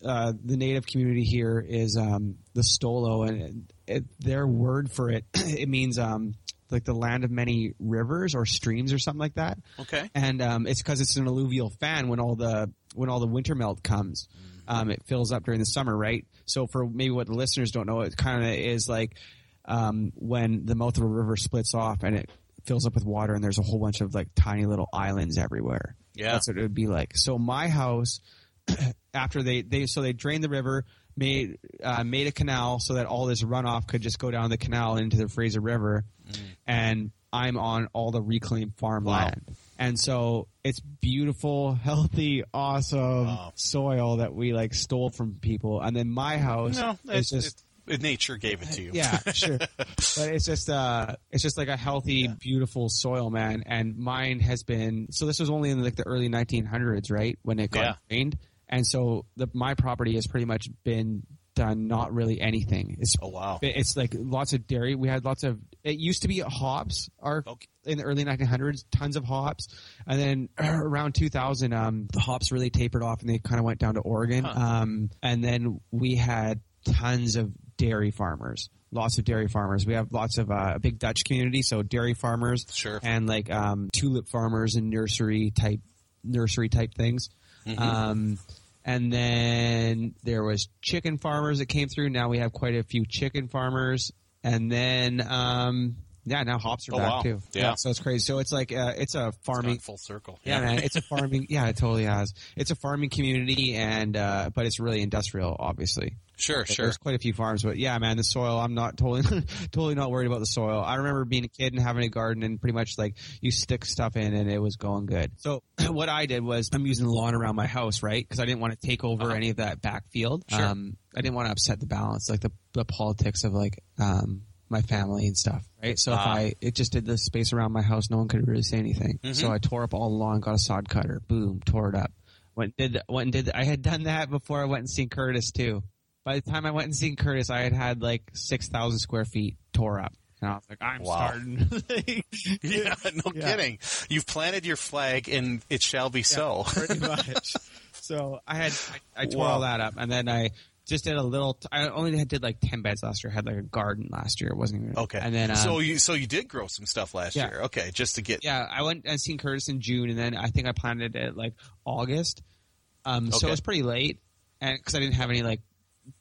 uh, the native community here is um, the Stolo, and it, their word for it <clears throat> it means um, like the land of many rivers or streams or something like that Okay. and um, it's because it's an alluvial fan when all the when all the winter melt comes. Um, it fills up during the summer, right? So for maybe what the listeners don't know, it kind of is like um, when the mouth of a river splits off and it fills up with water, and there's a whole bunch of like tiny little islands everywhere. Yeah. that's what it would be like. So my house, <clears throat> after they they so they drained the river, made uh, made a canal so that all this runoff could just go down the canal into the Fraser River, and I'm on all the reclaimed farmland. And so it's beautiful, healthy, awesome Wow. soil that we like stole from people. And then my house No, is it's just it, nature gave it to you. yeah, <laughs> sure. but it's just uh it's just like a healthy, beautiful soil, man. And mine has been so this was only in like the early 1900s, right, when it got Yeah. drained. And so the my property has pretty much been done not really anything. It's Oh wow. it's like lots of dairy. We had lots of. It used to be hops. Our Okay. in the early 1900s, tons of hops, and then <clears throat> around 2000, um, the hops really tapered off, and they kind of went down to Oregon. Huh. Um, and then we had tons of dairy farmers. Lots of dairy farmers. We have lots of uh, a big Dutch community, so dairy farmers Sure. and like um, tulip farmers and nursery type nursery type things. Mm-hmm. Um, and then there was chicken farmers that came through. Now we have quite a few chicken farmers. And then um, yeah, now hops are Oh, back wow. too. Yeah. so it's crazy. So it's like uh, it's a farming. full circle. Yeah, man, it's a <laughs> farming. Yeah, it totally has. It's a farming community, and uh, but it's really industrial, obviously. Sure, sure. There's quite a few farms, but yeah, man, the soil. I'm not totally, <laughs> totally not worried about the soil. I remember being a kid and having a garden, and pretty much like you stick stuff in, and it was going good. So <clears throat> what I did was I'm using the lawn around my house, right? Because I didn't want to take over Uh-huh. any of that backfield. Sure. Um, I didn't want to upset the balance, like the the politics of like um my family and stuff, right? So if Ah. I it just did the space around my house, no one could really say anything. Mm-hmm. So I tore up all the lawn, got a sod cutter, boom, tore it up. Went and did went and did. I had done that before I went and seen Curtis too. By the time I went and seen Curtis, I had had like six thousand square feet tore up, and I was like, I'm Wow. starting. <laughs> <laughs> yeah, no Yeah. kidding. You've planted your flag, and it shall be so. pretty <laughs> much. So I had I, I tore Wow. all that up, and then I just did a little. T- I only did like ten beds last year. I had like a garden last year. It wasn't even Okay. And then um, so you so you did grow some stuff last Yeah. year. Okay, just to get yeah, I went and seen Curtis in June, and then I think I planted it like August. Um, so it was pretty late, and because I didn't have any like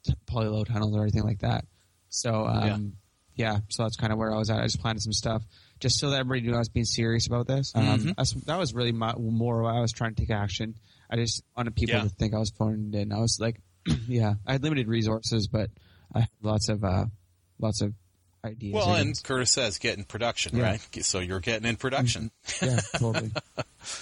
t- polyload tunnels or anything like that. So um, yeah. so that's kind of where I was at. I just planted some stuff just so that everybody knew I was being serious about this. Um, Mhm. that's, that was really my, more why I was trying to take action. I just wanted people Yeah. to think I was phoning it in. I was like, <clears throat> yeah, I had limited resources, but I had lots of uh, lots of ideas. well, and. Curtis says get in production, Yeah. right? So you're getting in production. yeah, totally. <laughs> <laughs>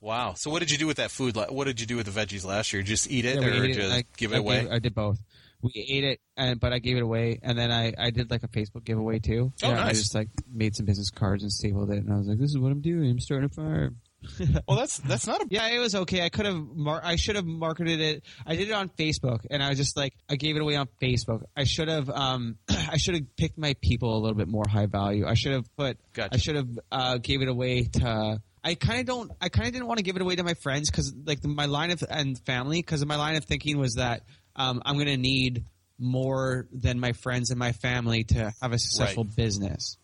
Wow. So what did you do with that food? What did you do with the veggies last year? Just eat it Yeah, or just I- give it I away? gave- I did both. We ate it, and but I gave it away, and then I, I did like a Facebook giveaway too. Oh, yeah, I just like made some business cards and stapled it, and I was like, "This is what I'm doing. I'm starting a farm." <laughs> well, that's that's not a Yeah, it was okay. I could have, mar- I should have marketed it. I did it on Facebook, and I was just like, I gave it away on Facebook. I should have, um, <clears throat> I should have picked my people a little bit more high value. I should have put, Gotcha. I should have uh, gave it away to. I kind of don't. I kind of didn't want to give it away to my friends because, like, the, my line of and family, because my line of thinking was that um, I'm going to need more than my friends and my family to have a successful business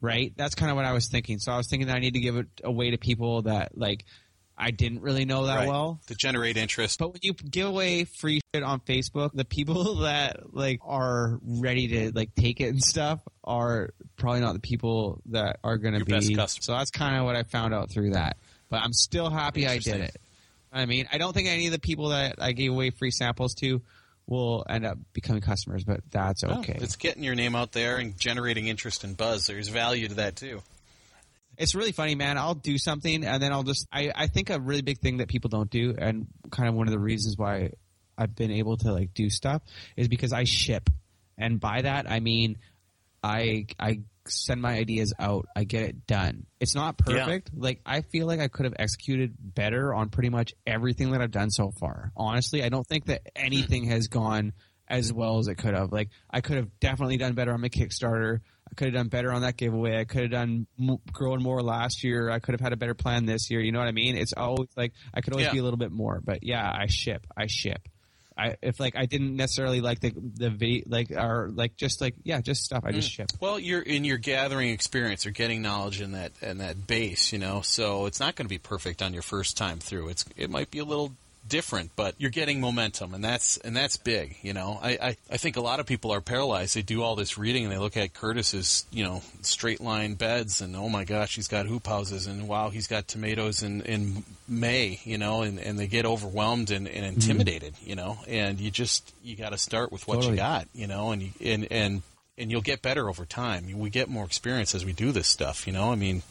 right? That's kind of what I was thinking. So I was thinking that I need to give it away to people that like I didn't really know that right. well. to generate interest. But when you give away free shit on Facebook, the people <laughs> that like are ready to like take it and stuff are probably not the people that are going to be. best customer. So that's kind of what I found out through that. But I'm still happy I did it. I mean, I don't think any of the people that I gave away free samples to will end up becoming customers, but that's Well, okay. it's getting your name out there and generating interest and buzz. There's value to that too. it's really funny, man. I'll do something and then I'll just, I, I think a really big thing that people don't do and kind of one of the reasons why I've been able to like do stuff is because I ship. And by that, I mean, I, I send my ideas out. I get it done. It's not perfect. Like, I feel like I could have executed better on pretty much everything that I've done so far. Honestly, I don't think that anything has gone as well as it could have. Like, I could have definitely done better on my Kickstarter. I could have done better on that giveaway. I could have done m- growing more last year. I could have had a better plan this year. You know what I mean? It's always like I could always Yeah. be a little bit more. But yeah, I ship. I ship. I if like I didn't necessarily like the the video like or like just like yeah just stuff I just mm. ship. Well, you're in your gathering experience or getting knowledge in that in that base, you know. So it's not going to be perfect on your first time through. It's it might be a little different, but you're getting momentum, and that's and that's big, you know. I, I I think a lot of people are paralyzed. They do all this reading and they look at Curtis's, you know, straight line beds, and oh my gosh, he's got hoop houses, and wow, he's got tomatoes in in May, you know, and and they get overwhelmed and, and mm-hmm. intimidated, you know. And you just you got to start with what Totally. you got, you know, and you, and and and you'll get better over time. We get more experience as we do this stuff, you know. I mean,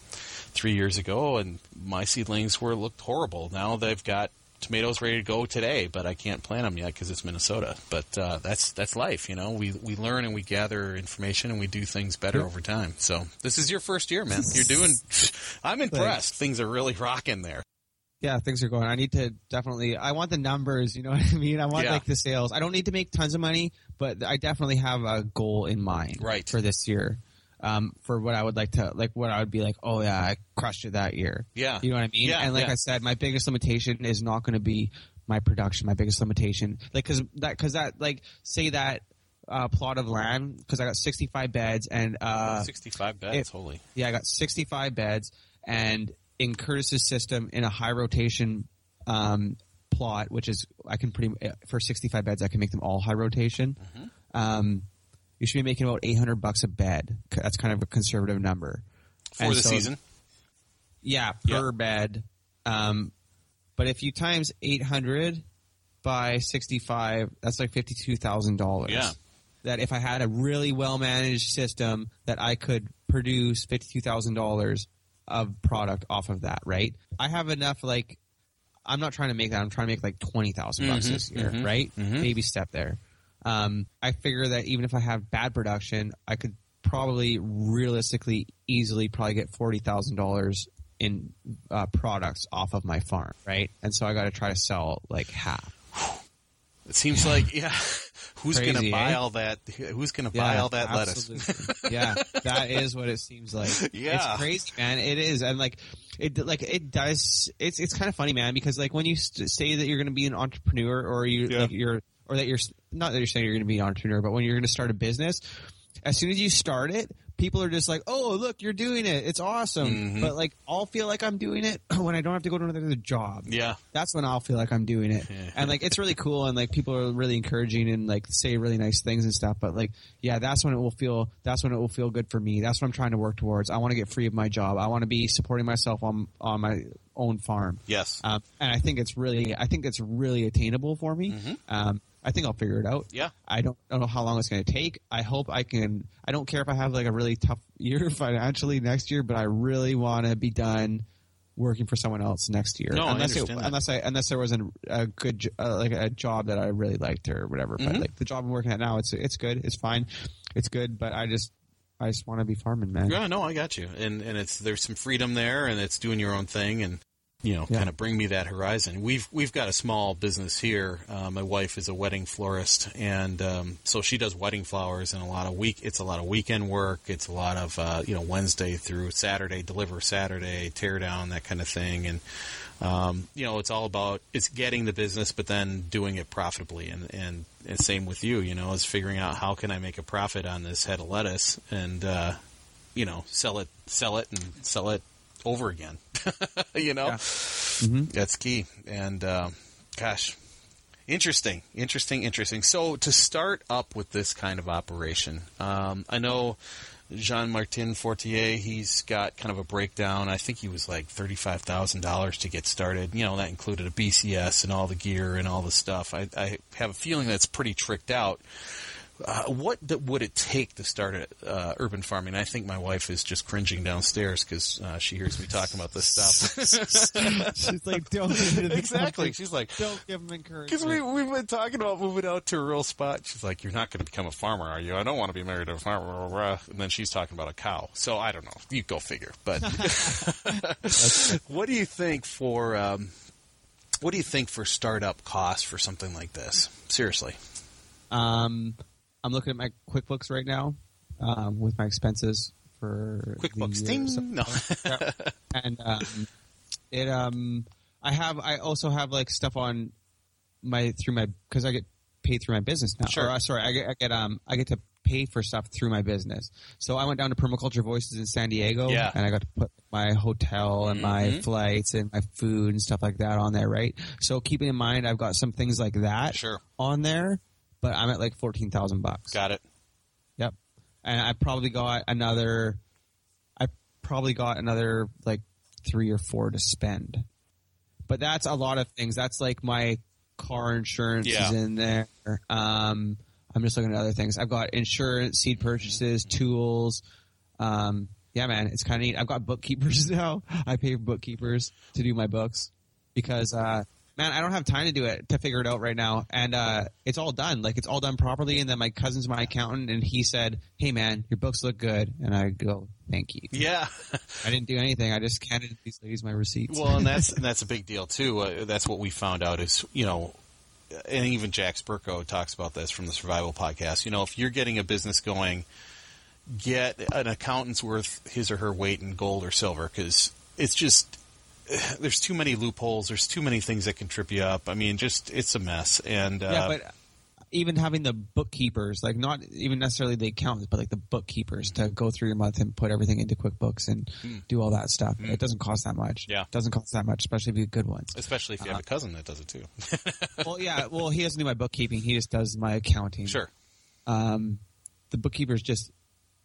three years ago, and my seedlings were looked horrible. Now they've got tomatoes ready to go today, but I can't plant them yet because it's Minnesota. But uh, that's that's life, you know. We we learn and we gather information and we do things better over time. So this is your first year, man. <laughs> You're doing. <laughs> I'm impressed. Things are really rocking there. Yeah, things are going. I need to definitely. I want the numbers. You know <laughs> what I mean? I want Yeah. like the sales. I don't need to make tons of money, but I definitely have a goal in mind. Right. for this year. Um, for what I would like to like, what I would be like. Oh yeah, I crushed it that year. Yeah. You know what I mean? Yeah, and like yeah. I said, my biggest limitation is not going to be my production. My biggest limitation, like, cause that, cause that, like, say that, uh, plot of land, cause I got 65 beds and, uh, 65 beds, it- holy. yeah, I got 65 beds, and in Curtis's system, in a high rotation um, plot, which is I can pretty for 65 beds, I can make them all high rotation. Mm-hmm. Um, you should be making about 800 bucks a bed. That's kind of a conservative number For And the so- season. Yeah, per bed. Um, but if you times 800 by 65, that's like $52,000. Yeah. That if I had a really well managed system, that I could produce $52,000 of product off of that, right? I have enough, like, I'm not trying to make that. I'm trying to make like 20,000 bucks Mhm, this year, mhm, right? mhm. Baby step there. Um, I figure that even if I have bad production, I could probably realistically easily probably get forty thousand dollars in uh, products off of my farm, right? And so I got to try to sell like half. It seems like, yeah. <laughs> Who's going to buy eh? all that? Who's going to buy all that lettuce? yeah, <laughs> that is what it seems like. Yeah. it's crazy, man. It is, and like it, like it does. It's it's kind of funny, man, because like when you st- say that you're going to be an entrepreneur, or you Yeah. like you're, or that you're not that you're saying you're going to be an entrepreneur, but when you're going to start a business, as soon as you start it, people are just like, "Oh, look, you're doing it. It's awesome." Mhm. But like, I'll feel like I'm doing it <clears throat> when I don't have to go to another job Yeah. that's when I'll feel like I'm doing it. and like it's really cool and like people are really encouraging and like say really nice things and stuff. But like yeah, that's when it will feel that's when it will feel good for me. That's what I'm trying to work towards. I want to get free of my job. I want to be supporting myself on on my own farm. Yes. Um, and I think it's really I think it's really attainable for me. Um, I think I'll figure it out. Yeah. I don't, I don't know how long it's going to take. I hope I can. I don't care if I have like a really tough <laughs> year financially next year, but I really want to be done working for someone else next year. No, I unless understand that. unless I unless there was an, a good uh, like a job that I really liked or whatever. But Mhm. like the job I'm working at now, it's it's good. It's fine. It's good. But I just I just want to be farming, man. Yeah, no, I got you. And and it's there's some freedom there, and it's doing your own thing, and you know, Yeah. kind of bring me that horizon. We've we've got a small business here. Uh, my wife is a wedding florist, and um, so she does wedding flowers and a lot of week. It's a lot of weekend work. It's a lot of uh, you know Wednesday through Saturday, deliver Saturday, tear down that kind of thing, and um, you know, it's all about it's getting the business, but then doing it profitably. And, and and same with you, you know, is figuring out how can I make a profit on this head of lettuce, and uh, you know, sell it, sell it, and sell it over again. <laughs> you know, Yeah. Mhm. that's key. And um, gosh, interesting, interesting, interesting. So to start up with this kind of operation, um, I know Jean Martin Fortier. He's got kind of a breakdown. I think he was like thirty-five thousand dollars to get started. You know, that included a BCS and all the gear and all the stuff. I, I have a feeling that's pretty tricked out. Uh, what th- would it take to start a, uh, urban farming? I think my wife is just cringing downstairs because uh, she hears me talking about this stuff. <laughs> She's like, don't give it exactly. She's like, don't give them encouragement. because we, we've been talking about moving out to a rural spot. She's like, you're not going to become a farmer, are you? I don't want to be married to a farmer. blah, blah, blah. And then she's talking about a cow. So I don't know. You go figure. But <laughs> <laughs> what do you think for um, what do you think for startup costs for something like this? Seriously. Um, I'm looking at my QuickBooks right now um, with my expenses for QuickBooks. Ding. So- No. Yeah. <laughs> and um, it um, I have I also have like stuff on my through my because I get paid through my business now. Sure. Or, uh, sorry, I get, I get um I get to pay for stuff through my business. So I went down to Permaculture Voices in San Diego, Yeah. and I got to put my hotel and my Mhm. flights and my food and stuff like that on there, right? So keeping in mind, I've got some things like that Sure. on there, but I'm at like fourteen thousand bucks. Got it. Yep. And I probably got another I probably got another like 3 or 4 to spend. But that's a lot of things. That's like my car insurance Yeah. is in there. Um I'm just looking at other things. I've got insurance, seed purchases, tools. Um yeah, man, it's kind of neat. I've got bookkeepers <laughs> now. I pay bookkeepers to do my books because uh man, I don't have time to do it to figure it out right now. And uh, it's all done. Like it's all done properly. And then my cousin's my accountant, and he said, "Hey, man, your books look good." And I go, "Thank you." Yeah. <laughs> I didn't do anything. I just handed these ladies my receipts. Well, and that's <laughs> and that's a big deal too. Uh, that's what we found out is you know, and even Jack Spirko talks about this from the Survival Podcast. You know, if you're getting a business going, get an accountant's worth his or her weight in gold or silver because it's just <sighs> there's too many loopholes. There's too many things that can trip you up. I mean, just it's a mess. And uh, yeah, but even having the bookkeepers, like not even necessarily the accountants, but like the bookkeepers to go through your month and put everything into QuickBooks and do all that stuff. It doesn't cost that much. Yeah. it doesn't cost that much, especially if you good ones. especially if you Uh-huh. have a cousin that does it too. <laughs> well, yeah. Well, he doesn't do my bookkeeping. He just does my accounting. sure. um, the bookkeepers just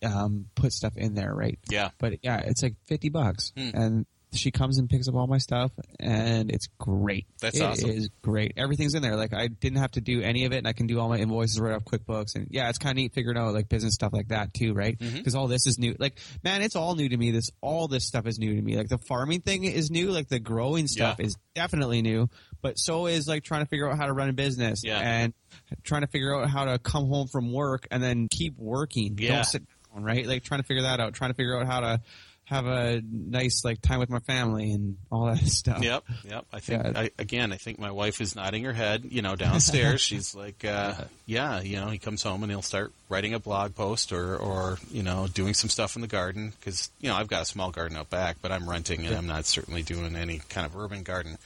um, put stuff in there, right? Yeah. But yeah, it's like fifty bucks, Hmm. and she comes and picks up all my stuff, and it's great. That's It awesome. It is great. Everything's in there. Like I didn't have to do any of it, and I can do all my invoices right off QuickBooks. And yeah, it's kind of neat figuring out like business stuff like that too, right? Mm-hmm. Because all this is new. Like man, it's all new to me. This all this stuff is new to me. Like the farming thing is new. Like the growing stuff Yeah. is definitely new. But so is like trying to figure out how to run a business Yeah. and trying to figure out how to come home from work and then keep working. Yeah. Don't sit down, right? Like trying to figure that out. Trying to figure out how to have a nice like time with my family and all that <laughs> stuff. Yep, yep. I think Yeah. I, again. I think my wife is nodding her head. You know, downstairs. <laughs> She's like, uh, "Yeah, you know." He comes home and he'll start writing a blog post or, or you know, doing some stuff in the garden because you know I've got a small garden out back, but I'm renting and I'm not certainly doing any kind of urban garden.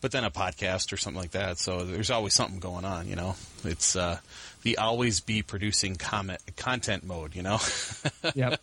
But then a podcast or something like that. So there's always something going on. You know, it's uh, the always be producing comment content mode. You know, <laughs> Yep.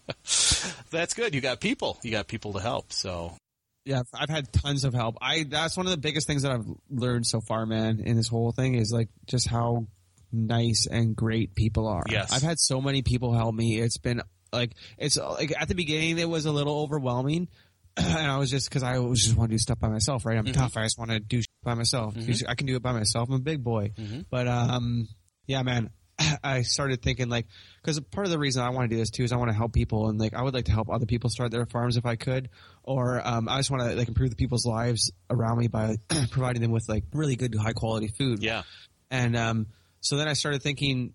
that's good. You got people. You got people to help. So Yeah, I've had tons of help. I that's one of the biggest things that I've learned so far, man, in this whole thing is like just how nice and great people are. Yes. I've had so many people help me. It's been like it's like at the beginning it was a little overwhelming. <clears throat> And I was just because I was just want to do stuff by myself, right? I'm mm-hmm. tough. I just want to do by myself. Mm-hmm. I can do it by myself. I'm a big boy. Mm-hmm. But um, yeah, man. <clears throat> I started thinking like because part of the reason I want to do this too is I want to help people and like I would like to help other people start their farms if I could, or um, I just want to like improve the people's lives around me by <clears throat> providing them with like really good high quality food. yeah, And um, so then I started thinking,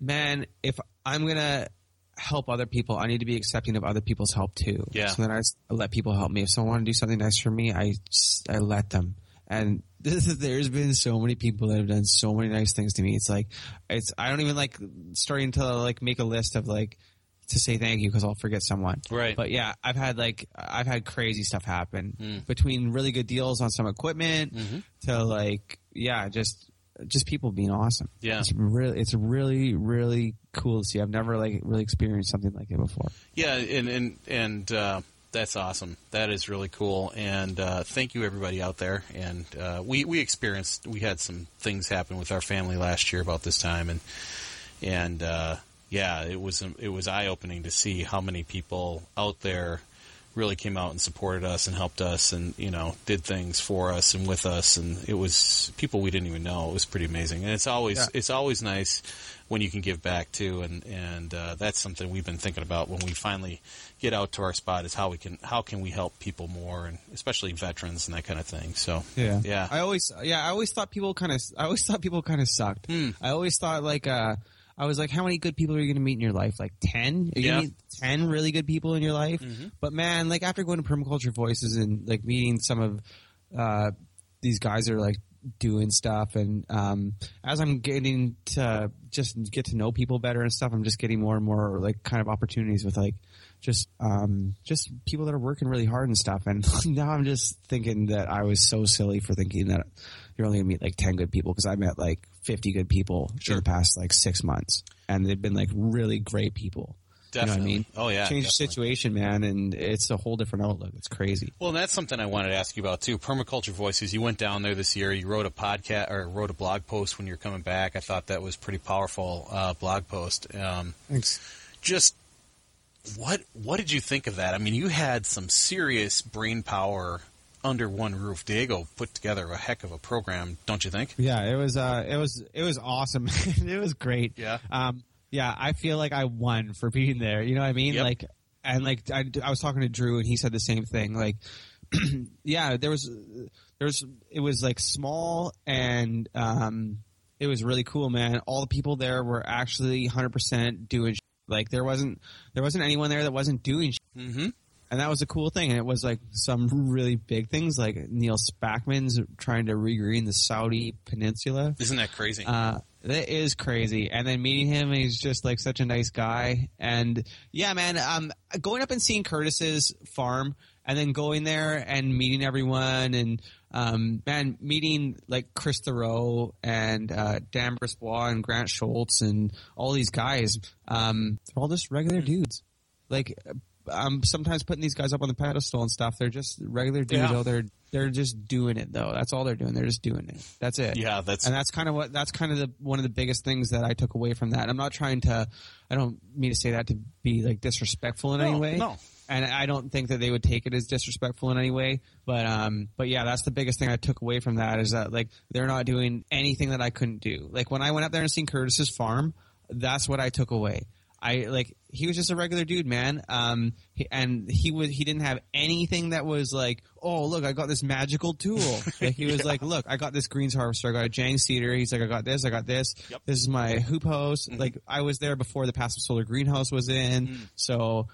man, if I'm gonna help other people, I need to be accepting of other people's help too. Yeah. So then I let people help me. If someone want to do something nice for me, I just, I let them. And there's been so many people that have done so many nice things to me. It's like, it's I don't even like starting to like make a list of like to say thank you because I'll forget someone. Right. But yeah, I've had like I've had crazy stuff happen Hmm. between really good deals on some equipment Mm-hmm. to like yeah, just just people being awesome. Yeah. It's really it's really really cool to see. I've never like really experienced something like it before. Yeah, and and and uh, that's awesome. That is really cool. And uh, thank you everybody out there. And uh, we we experienced we had some things happen with our family last year about this time, and and uh, yeah, it was it was eye opening to see how many people out there really came out and supported us and helped us and you know did things for us and with us and it was people we didn't even know. It was pretty amazing and it's always Yeah. it's always nice when you can give back too and and uh, that's something we've been thinking about when we finally get out to our spot is how we can how can we help people more and especially veterans and that kind of thing. So Yeah. yeah. I always, yeah, I always thought people kind of, I always thought people kind of sucked. Hmm. I always thought like, uh, I was like, how many good people are you going to meet in your life? Like 10? Are you Yeah. gonna meet 10 really good people in your life? Mhm. But man, like after going to Permaculture Voices and like meeting some of, uh, these guys that are like doing stuff and, um, as I'm getting to just get to know people better and stuff, I'm just getting more and more like kind of opportunities with like, just um just people that are working really hard and stuff and <laughs> now i'm just thinking that i was so silly for thinking that you're only gonna meet like 10 good people because i met like 50 good people Sure. in the past like six months and they've been like really great people Definitely. you know what i mean Oh yeah. change the definitely. situation man and it's a whole different outlook it's crazy Well, and that's something I wanted to ask you about too. Permaculture Voices. You went down there this year. You wrote a podcast or wrote a blog post when you're coming back. I thought that was pretty powerful uh, blog post. Um, thanks just what what did you think of that? I mean, you had some serious brain power under one roof. Diego put together a heck of a program, don't you think? Yeah, it was uh it was it was awesome. <laughs> it was great. Yeah. Um yeah, I feel like I won for being there. You know what I mean? Yep. Like and like I, I was talking to Drew and he said the same thing. Like <clears throat> yeah, there was there was it was like small and um it was really cool, man. All the people there were actually 100% doing like there wasn't there wasn't anyone there that wasn't doing sh- Mm-hmm. and that was a cool thing. And it was like some really big things, like Neil Spackman's trying to regreen the Saudi Peninsula. Isn't that crazy? Uh, that is crazy. And then meeting him, he's just like such a nice guy. And yeah, man, um, going up and seeing Curtis's farm and then going there and meeting everyone and, um, man, meeting like Chris Thoreau and, uh, Dan Brisbois and Grant Schultz and all these guys, um, they're all just regular dudes. Like, I'm sometimes putting these guys up on the pedestal and stuff. They're just regular dudes. Yeah. though. They're, they're just doing it though. That's all they're doing. They're just doing it. That's it yeah, that's and that's kind of what that's kind of the one of the biggest things that I took away from that. I'm not trying to, I don't mean to say that to be like disrespectful in No, any way. no. And I don't think that they would take it as disrespectful in any way. But um, but yeah, that's the biggest thing I took away from that is that like they're not doing anything that I couldn't do. Like when I went up there and seen Curtis's farm, that's what I took away. I like he was just a regular dude, man. Um, he, and he was he didn't have anything that was like, oh look, I got this magical tool. <laughs> Like he was like, look, I got this greens harvester, I got a Jang seeder. He's like, I got this, I got this. Yep. This is my hoop house. Like I was there before the passive solar greenhouse was in, so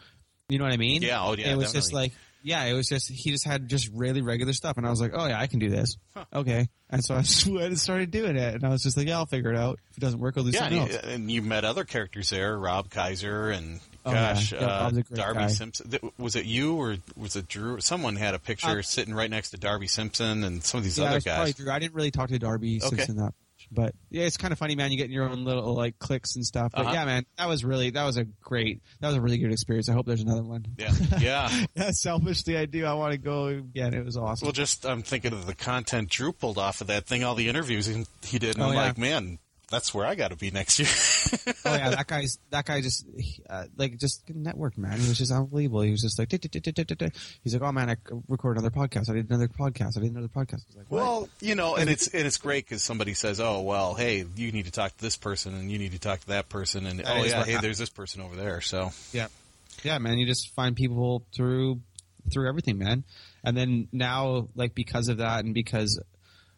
you know what I mean? Yeah, oh, yeah, It was just like. Yeah, it was just he just had just really regular stuff, and I was like, "Oh yeah, I can do this." Okay, and so I <laughs> just started doing it, and I was just like, "Yeah, I'll figure it out. If it doesn't work, I'll do yeah, something and, else." and you met other characters there, Rob Kaiser and Oh, gosh, Yeah, uh, Rob's a great Darby guy. Simpson. Was it you or was it Drew? Someone had a picture Uh, sitting right next to Darby Simpson and some of these yeah, other guys. Drew. I didn't really talk to Darby Okay. Simpson that but yeah, it's kind of funny, man. You get in your own little like clicks and stuff. But Uh-huh. yeah, man, that was really that was a great that was a really good experience. I hope there's another one. Yeah, yeah. <laughs> yeah, selfishly, I do. I want to go again. It was awesome. Well, just I'm thinking of the content Drew pulled off of that thing, all the interviews he he did, and Oh, I'm yeah. like, man, that's where I got to be next year. <laughs> oh yeah, that <laughs> guy's that guy just uh, like just networked, man. He was just unbelievable. He was just like, he's like, oh man, I recorded another podcast. I did another podcast. I did another podcast. I like, well, you know, and it's and it's great because somebody says, oh well, hey, you need to talk to this person, and you need to talk to that person, and That oh yeah, hey, hap- there's this person over there. So Yeah, yeah, man. You just find people through through everything, man. And then now, like because of that, and because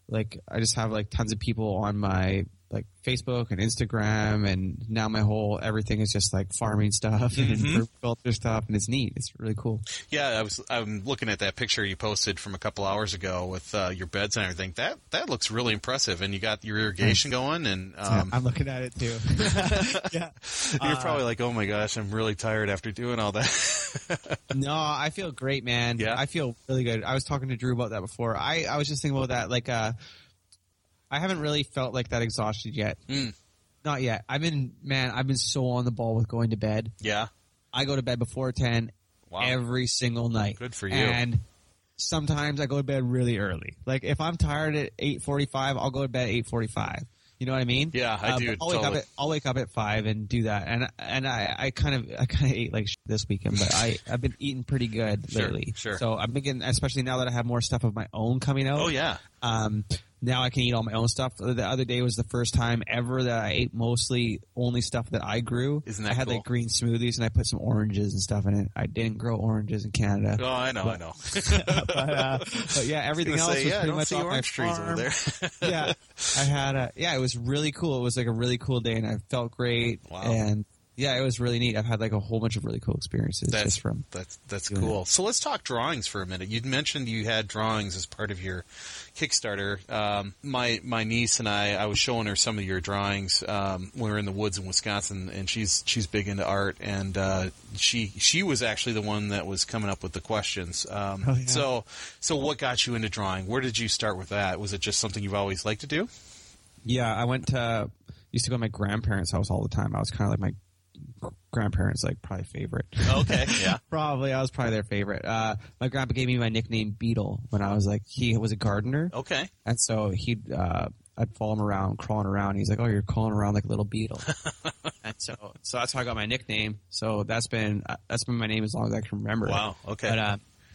like I just have like tons of people on my like Facebook and Instagram, and now my whole everything is just like farming stuff and Mhm. permaculture stuff, and it's neat. It's really cool. yeah, I was I'm looking at that picture you posted from a couple hours ago with uh, your beds and everything. That that looks really impressive, and you got your irrigation going, and um, I'm looking at it too. <laughs> <laughs> yeah. you're Uh, probably like, oh my gosh, I'm really tired after doing all that. <laughs> No, I feel great, man. Yeah? I feel really good. I was talking to Drew about that before. I, I was just thinking about that. Like, uh, I haven't really felt like that exhausted yet. Mm. Not yet. I've been, man, I've been so on the ball with going to bed. yeah, I go to bed before 10 wow, every single night. good for you. And sometimes I go to bed really early. Like, if I'm tired at 8.45, I'll go to bed at 8.45. You know what I mean? Yeah, I uh, do. I'll wake up at I'll wake up at five and do that, and and I, I kind of I kind of ate like this weekend, but I I've been eating pretty good <laughs> Sure, lately. sure. So I'm thinking, especially now that I have more stuff of my own coming out. Oh yeah. Um, now I can eat all my own stuff. The other day was the first time ever that I ate mostly only stuff that I grew. Isn't that I had cool? like green smoothies and I put some oranges and stuff in it. I didn't grow oranges in Canada. Oh, I know, I know. <laughs> but, uh, but yeah, <laughs> everything else say, was yeah, pretty much off my orange trees farm. over there. yeah, I had a yeah. It was really cool. It was like a really cool day, and I felt great. Wow. And yeah, it was really neat. I've had like a whole bunch of really cool experiences That's just from. that's that's cool. So let's talk drawings for a minute. You mentioned you had drawings as part of your Kickstarter. Um, my my niece and I, I was showing her some of your drawings um, when we were in the woods in Wisconsin, and she's she's big into art, and uh, she she was actually the one that was coming up with the questions. Um, Oh, yeah. So so what got you into drawing? Where did you start with that? Was it just something you've always liked to do? Yeah, I went to used to go to my grandparents' house all the time. I was kind of like my grandparents' like probably favorite. Okay, <laughs> yeah. Probably, I was probably their favorite. Uh, my grandpa gave me my nickname Beetle when I was like he was a gardener, Okay. and so he'd uh, I'd follow him around, crawling around. He's like, "Oh, you're crawling around like a little beetle," <laughs> and so so that's how I got my nickname. So that's been uh, that's been my name as long as I can remember. Wow, okay. But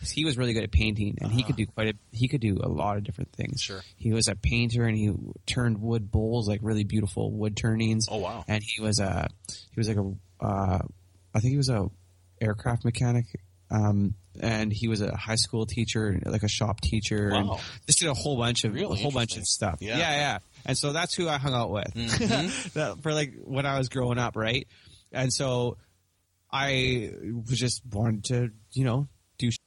he was really good at painting, and he could do quite a he could do a lot of different things. Sure. he was a painter, and he turned wood bowls like really beautiful wood turnings. Oh, wow. And he was a he was like a uh, I think he was a aircraft mechanic. Um, and he was a high school teacher, like a shop teacher, and Wow. just did a whole bunch of Really a whole bunch of stuff. Yeah. yeah, yeah. And so that's who I hung out with <laughs> That- for like when I was growing up, right? And so I was just wanted to, you know,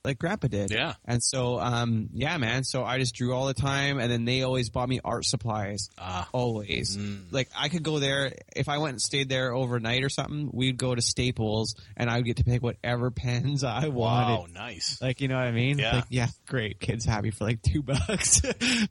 like Grandpa did. Yeah. And so, um, yeah, man. So I just drew all the time, and then they always bought me art supplies. Ah. Always. Mm. Like I could go there if I went and stayed there overnight or something. We'd go to Staples, and I would get to pick whatever <laughs> pens I wanted. Wow, nice. Like, you know what I mean? Yeah. Like, yeah, great. Kids happy for like two <laughs> bucks.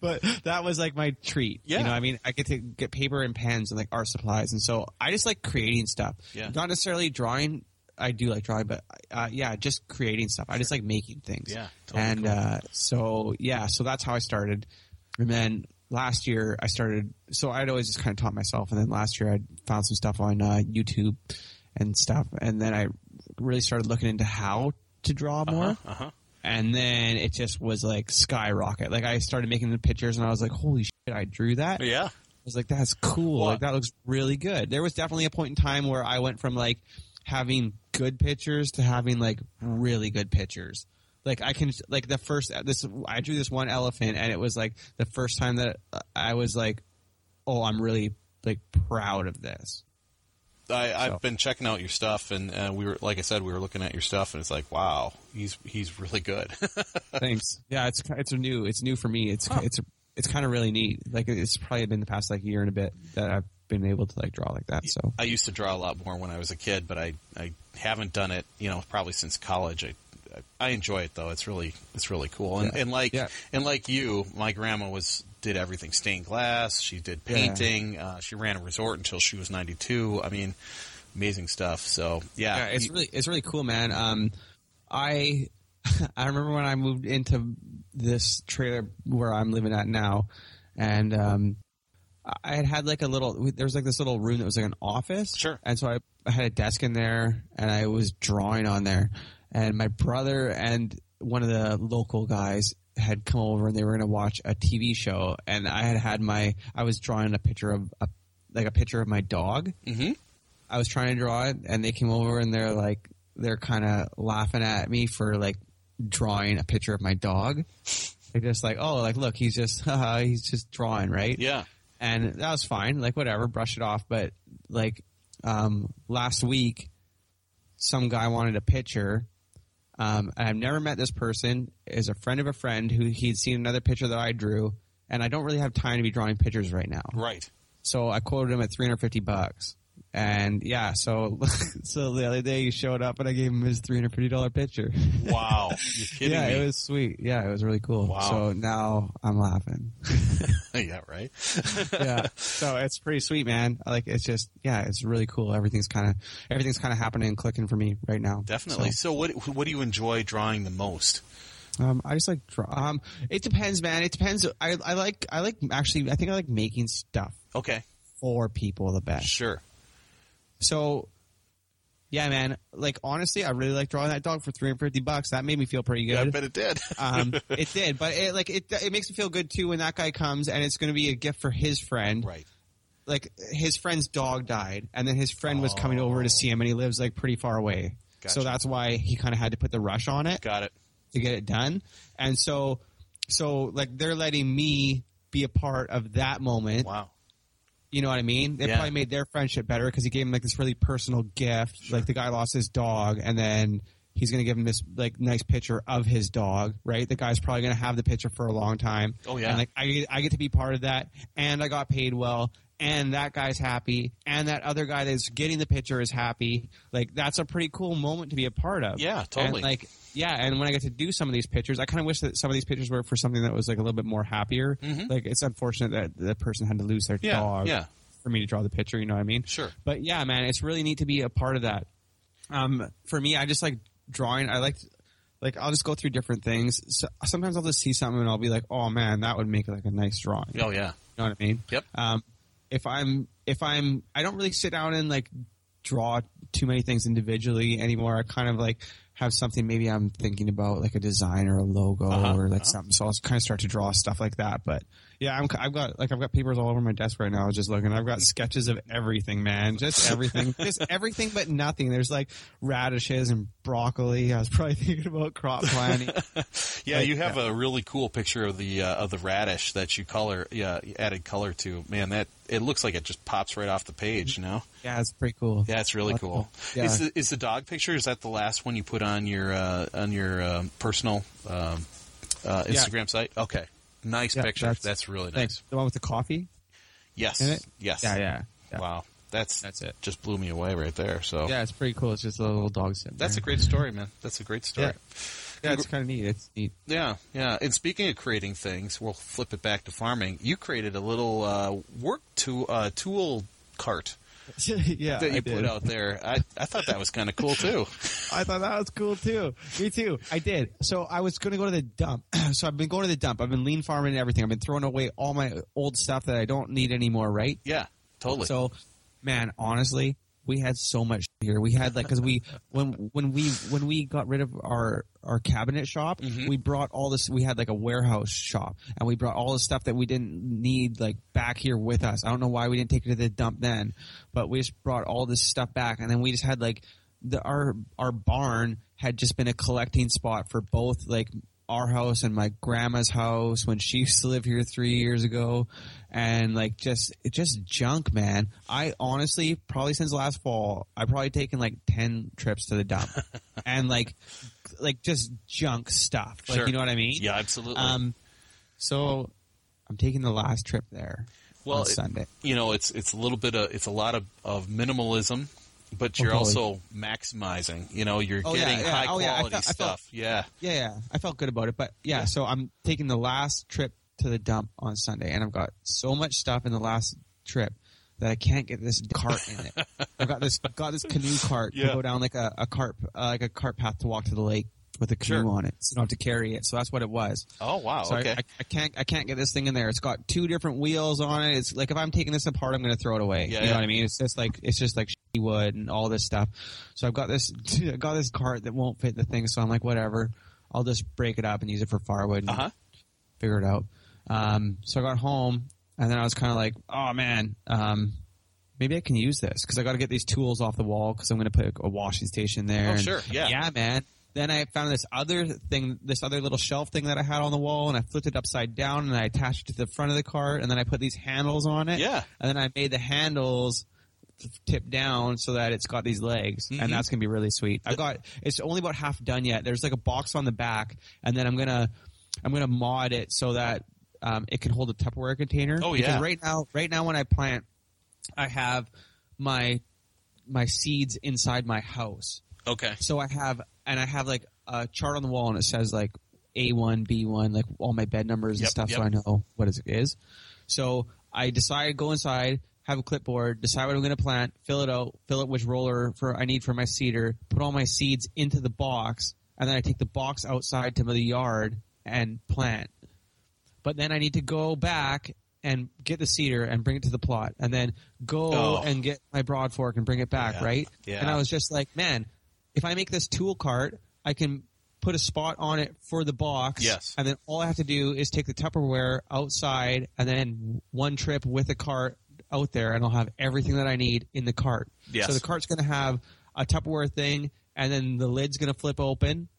but that was like my treat. Yeah. You know what I mean? I get to get paper and pens and like art supplies. And so I just like creating stuff. Yeah. Not necessarily drawing. I do like drawing, but uh, yeah, just creating stuff. I just like making things. Yeah, totally and cool. uh, so, yeah, so that's how I started. And then last year I started, so I'd always just kind of taught myself. And then last year I found some stuff on uh, YouTube and stuff. And then I really started looking into how to draw more Uh huh. and then it just was like skyrocket. Like I started making the pictures, and I was like, "Holy shit, I drew that!" Yeah, I was like, "That's cool. Like that looks really good." There was definitely a point in time where I went from like having good pitchers to having like really good pitchers. Like I can like the first this I drew this one elephant, and it was like the first time that I was like, "Oh, I'm really like proud of this." I, I've So. been checking out your stuff, and uh, we were, like I said, we were looking at your stuff, and it's like, wow, he's he's really good. <laughs> Thanks. Yeah, it's it's a new. It's new for me. It's it's it's kind of really neat. Like it's probably been the past like year and a bit that I've been able to like draw like that. So I used to draw a lot more when I was a kid, but I I haven't done it, you know, probably since college. I I enjoy it though. It's really it's really cool. And, Yeah. and like Yeah. and like you, my grandma was did everything stained glass. She did Yeah. painting. Uh, she ran a resort until she was ninety two. I mean, amazing stuff. So yeah, yeah, it's really it's really cool, man. Um, I <laughs> I remember when I moved into this trailer where I'm living at now, and um, I had had like a little. There was like this little room that was like an office. Sure. And so I, I had a desk in there, and I was drawing on there. And my brother and one of the local guys had come over, and they were going to watch a TV show. And I had had my. I was drawing a picture of a like a picture of my dog. Mhm. I was trying to draw it, and they came over, and they're like, they're kind of laughing at me for like drawing a picture of my dog. They're just like, oh, like look, he's just <laughs> he's just drawing, right? yeah. And that was fine. Like whatever, brush it off. But like um, last week, some guy wanted a picture. Um, and I've never met this person. Is a friend of a friend who he'd seen another picture that I drew, and I don't really have time to be drawing pictures right now. Right. So I quoted him at 350 bucks. And yeah, so <laughs> so the other day he showed up and I gave him his $350 picture. Wow. <laughs> You're kidding yeah, me. it was sweet. Yeah, it was really cool. Wow. So now I'm laughing. <laughs> yeah. Right. yeah. So it's pretty sweet, man. Like it's just yeah, it's really cool. Everything's kind of everything's kind of happening and clicking for me right now. Definitely. So, So, what what do you enjoy drawing the most? um, I just like draw. Um, it depends, man. It depends. I I like I like actually. I think I like making stuff. Okay. For people the best. Sure. So, yeah, man. Like honestly, I really like drawing that dog for three hundred fifty bucks. That made me feel pretty Yeah, I bet it did. <laughs> um, it did, but it like it it makes me feel good too when that guy comes and it's going to be a gift for his friend. right. Like his friend's dog died, and then his friend was coming over to see him, and he lives like pretty far away. Gotcha. So that's why he kind of had to put the rush on it Got it. to get it done. And so, so like they're letting me be a part of that moment. Wow. You know what I mean? They Yeah. probably made their friendship better because he gave him like this really personal gift. Like the guy lost his dog, and then he's gonna give him this like nice picture of his dog. Right? The guy's probably gonna have the picture for a long time. Oh, yeah. And like I I get to be part of that, and I got paid well. And that guy's happy, and that other guy that's getting the picture is happy. Like that's a pretty cool moment to be a part of. Yeah, totally. And like, yeah, and when I get to do some of these pictures, I kind of wish that some of these pictures were for something that was like a little bit more happier. Like it's unfortunate that the person had to lose their Mm-hmm. Yeah, dog yeah. for me to draw the picture. You know what I mean? Sure. But yeah, man, it's really neat to be a part of that. Um, for me, I just like drawing. I like, like I'll just go through different things. So, sometimes I'll just see something and I'll be like, oh man, that would make like a nice drawing. Oh yeah. You know what I mean? Yep. Um, if I'm if I'm I don't really sit down and like draw too many things individually anymore. I kind of like have something maybe I'm thinking about like a design or a logo Uh-huh, or like uh-huh. something. So I'll kind of start to draw stuff like that. But yeah, I'm, I've got like I've got papers all over my desk right now. Just looking, I've got sketches of everything, man. Just everything, <laughs> just everything but nothing. There's like radishes and broccoli. I was probably <laughs> thinking about crop planting. <laughs> Yeah, Like, you have a really cool picture of the uh, of the radish that you color, yeah, added color to. Man, that it looks like it just pops right off the page. You know? yeah, it's pretty cool. Yeah, it's really That's cool. Yeah. Is the is the dog picture? Is that the last one you put on your uh, on your um, personal um, uh, Instagram site? Okay, nice picture. That's, that's- really nice. Thanks. The one with the coffee Yes, in it. yes. Yeah, yeah. yeah. Wow, that's That's it. Just blew me away right there. So Yeah, it's pretty cool. It's just a little dog sitting. that's a great story, man. That's a great story. Yeah. Yeah, it's kind of neat. It's neat. Yeah, yeah. And speaking of creating things, we'll flip it back to farming. You created a little uh, work to uh, tool cart <laughs> yeah, that I you put did. out there. I, I thought that was kind of cool too. <laughs> I thought that was cool too. Me too. I did. So I was going to go to the dump. <clears throat> so I've been going to the dump. I've been lean farming and everything. I've been throwing away all my old stuff that I don't need anymore. Right. Yeah, totally. So, man, honestly, we had so much here. We had like because we when when we when we got rid of our our cabinet shop, Mm-hmm. we brought all this. We had like a warehouse shop, and we brought all the stuff that we didn't need like back here with us. I don't know why we didn't take it to the dump then, but we just brought all this stuff back, and then we just had like the our our barn had just been a collecting spot for both like our house and my grandma's house when she <laughs> used to live here three years ago. And like just just junk man. I honestly probably since last fall i probably taken like 10 trips to the dump. <laughs> And like like just junk stuff. Like Sure. you know what i mean? Yeah, absolutely. um so i'm taking the last trip there well, on it- sunday. you know, it's it's a little bit of it's a lot of, of minimalism, but you're totally. also maximizing. You know, you're Oh, getting yeah. high Oh, yeah, quality felt- I felt- stuff. yeah, Yeah, yeah. I felt good about it. But yeah, Yeah. so I'm taking the last trip to the dump on Sunday, and I've got so much stuff in the last trip that I can't get this cart in it. <laughs> I've got this got this canoe cart Yeah. to go down like a, a cart uh, like a cart path to walk to the lake with a canoe Sure. on it, so I don't have to carry it. So that's what it was. Oh wow. So I- okay. I, I can't I can't get this thing in there. It's got two different wheels on it. It's like if I'm taking this apart, I'm going to throw it away. Yeah, you know yeah. what I mean? It's just like it's just like wood and all this stuff. So I've got this <laughs> I got this cart that won't fit the thing. So I'm like, whatever. I'll just break it up and use it for firewood. And Uh huh. Figure it out. Um, so I got home and then I was kind of like, oh man, um, maybe I can use this because I got to get these tools off the wall because I'm going to put a washing station there. Oh, and- sure. Yeah. yeah, man. Then I found this other thing, this other little shelf thing that I had on the wall, and I flipped it upside down, and I attached it to the front of the cart, and then I put these handles on it. Yeah. And then I made the handles tip down so that it's got these legs, Mhm. and that's gonna be really sweet. I've got it's only about half done yet. There's like a box on the back, and then I'm gonna I'm gonna mod it so that um, it can hold a Tupperware container. Oh, Because yeah. right now, right now when I plant, I have my my seeds inside my house. Okay. So I have, and I have like a chart on the wall, and it says like A1, B1, like all my bed numbers Yep, and stuff, yep. so I know what it is. So I decide go inside, have a clipboard, decide what I'm going to plant, fill it out, fill it which roller for I need for my seeder, put all my seeds into the box, and then I take the box outside to the yard and plant. But then I need to go back and get the seeder and bring it to the plot, and then go Oh. and get my broad fork and bring it back, Yeah. right? Yeah. And I was just like, man, if I make this tool cart, I can put a spot on it for the box. Yes. And then all I have to do is take the Tupperware outside and then one trip with the cart out there and I'll have everything that I need in the cart. Yes. So the cart's going to have a Tupperware thing and then the lid's going to flip open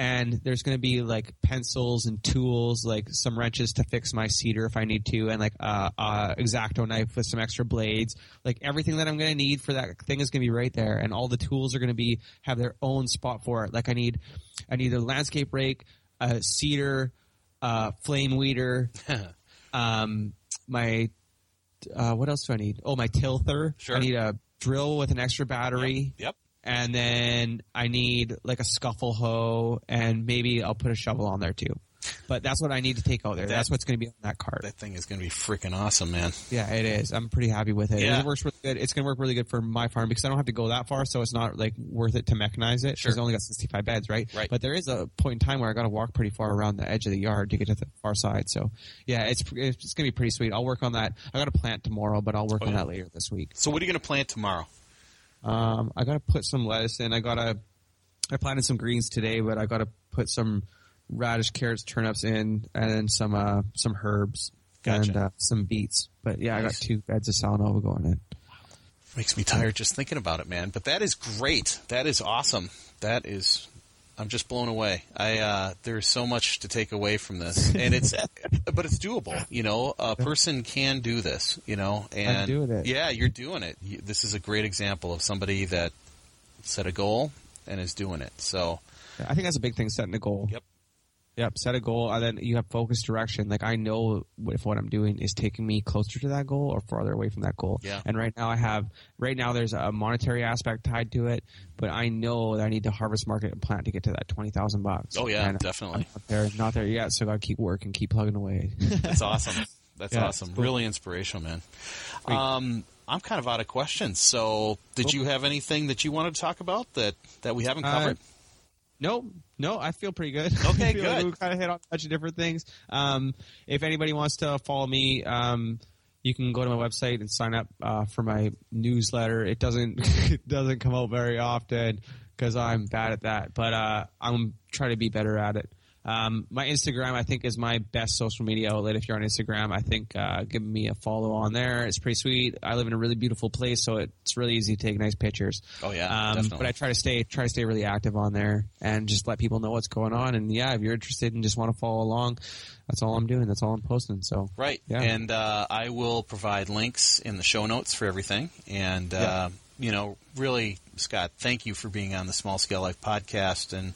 and there's going to be like pencils and tools, like some wrenches to fix my seeder if I need to, and like a, a exacto knife with some extra blades. Like everything that I'm going to need for that thing is going to be right there, and all the tools are going to be have their own spot for it. Like I need, I need a landscape rake, a seeder, uh, flame weeder, <laughs> um, my uh, what else do I need? Oh, my tilther. Sure. I need a drill with an extra battery Yep. And then I need like a scuffle hoe, and maybe I'll put a shovel on there too. But that's what I need to take out there. That- that's what's going to be on that cart. That thing is going to be freaking awesome, man. yeah, it is. I'm pretty happy with it. Yeah. It works really good. It's going to work really good for my farm because I don't have to go that far, so it's not like worth it to mechanize it. Sure. It's only got 65 beds, right? Right. But there is a point in time where I got to walk pretty far around the edge of the yard to get to the far side. So yeah, it's it's going to be pretty sweet. I'll work on that. I got to plant tomorrow, but I'll work Oh, on that later this week. So what are you going to plant tomorrow? Um, I got to put some lettuce in. I got to. I planted some greens today, but I got to put some radish, carrots, turnips in, and then some uh, some herbs Gotcha. and uh, some beets. But yeah, I got two beds of salanova going in. Makes me tired just thinking about it, man. But that is great. That is awesome. That is. I'm just blown away. I uh, there's so much to take away from this, <laughs> and it's but it's doable. You know, a person can do this. You know, and doing it. Yeah, you're doing it. This is a great example of somebody that set a goal and is doing it. So, I think that's a big thing, setting a goal. Yep. Yep. Set a goal, and then you have focused direction. Like I know if what I'm doing is taking me closer to that goal or farther away from that goal. Yeah. And right now I have, right now there's a monetary aspect tied to it, but I know that I need to harvest market and plant to get to that twenty thousand bucks. Oh, yeah, And definitely. I'm not there, not there yet. So I got to keep working, keep plugging away. <laughs> That's awesome. That's Yeah, awesome. cool. Really inspirational, man. Um, I'm kind of out of questions. So, did Cool. you have anything that you wanted to talk about that that we haven't Uh, covered? No, no, I feel pretty good. Okay, <laughs> feel like good. we kind of hit on a bunch of different things. Um, if anybody wants to follow me, um, you can go to my website and sign up uh, for my newsletter. It doesn't <laughs> it doesn't come out very often because I'm bad at that, but uh, I'm trying to be better at it. Um, my Instagram, I think, is my best social media outlet. If you're on Instagram, I think uh, give me a follow on there. It's pretty sweet. I live in a really beautiful place, so it's really easy to take nice pictures. Oh, yeah, um, definitely. But I try to stay try to stay really active on there and just let people know what's going on. And yeah, if you're interested and just want to follow along, that's all I'm doing. That's all I'm posting. So Right. Yeah. And uh, I will provide links in the show notes for everything. And, uh, you know, really, Scott, thank you for being on the Small Scale Life podcast. And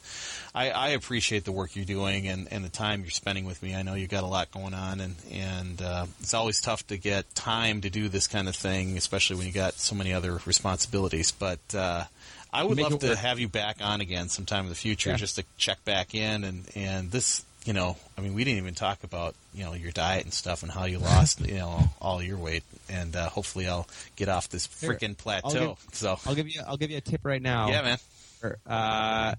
I, I appreciate the work you're doing and, and the time you're spending with me. I know you've got a lot going on, and, and uh, it's always tough to get time to do this kind of thing, especially when you got so many other responsibilities. But uh, I would Make love to have you back on again sometime in the future Yeah. just to check back in. And, and this, you know, I mean, we didn't even talk about, you know, your diet and stuff and how you lost, you know, all your weight. And uh, hopefully I'll get off this freaking plateau. I'll so, I'll give you I'll give you a tip right now. yeah, man. Uh,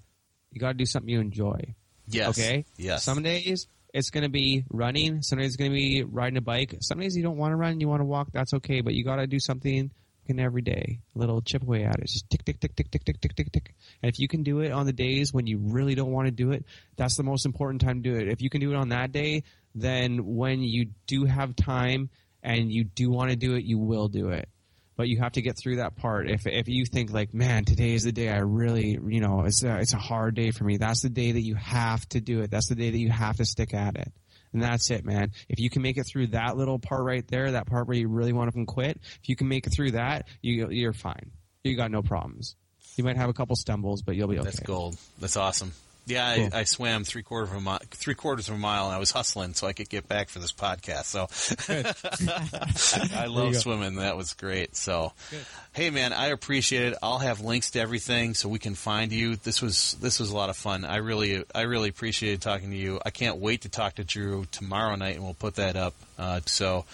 you got to do something you enjoy. Yes. Okay. Yes. Some days it's going to be running. Some days it's going to be riding a bike. Some days you don't want to run. You want to walk. That's okay. But you got to do something fucking every day. Little chip away at it. Just tick, tick, tick, tick, tick, tick, tick, tick, tick. And if you can do it on the days when you really don't want to do it, that's the most important time to do it. If you can do it on that day, then when you do have time and you do want to do it, you will do it but you have to get through that part. If if you think like, man, today is the day I really, you know, it's a, it's a hard day for me. That's the day that you have to do it. That's the day that you have to stick at it. And that's it, man. If you can make it through that little part right there, that part where you really want to quit, if you can make it through that, you you're fine. You got no problems. You might have a couple stumbles, but you'll be okay. That's gold. That's awesome. Yeah, Cool. I, I swam three quarter of a mile, three quarters of a mile, and I was hustling so I could get back for this podcast. So <laughs> I love swimming. That was great. So, Good. hey man, I appreciate it. I'll have links to everything so we can find you. This was this was a lot of fun. I really I really appreciated talking to you. I can't wait to talk to Drew tomorrow night, and we'll put that up. Uh, so.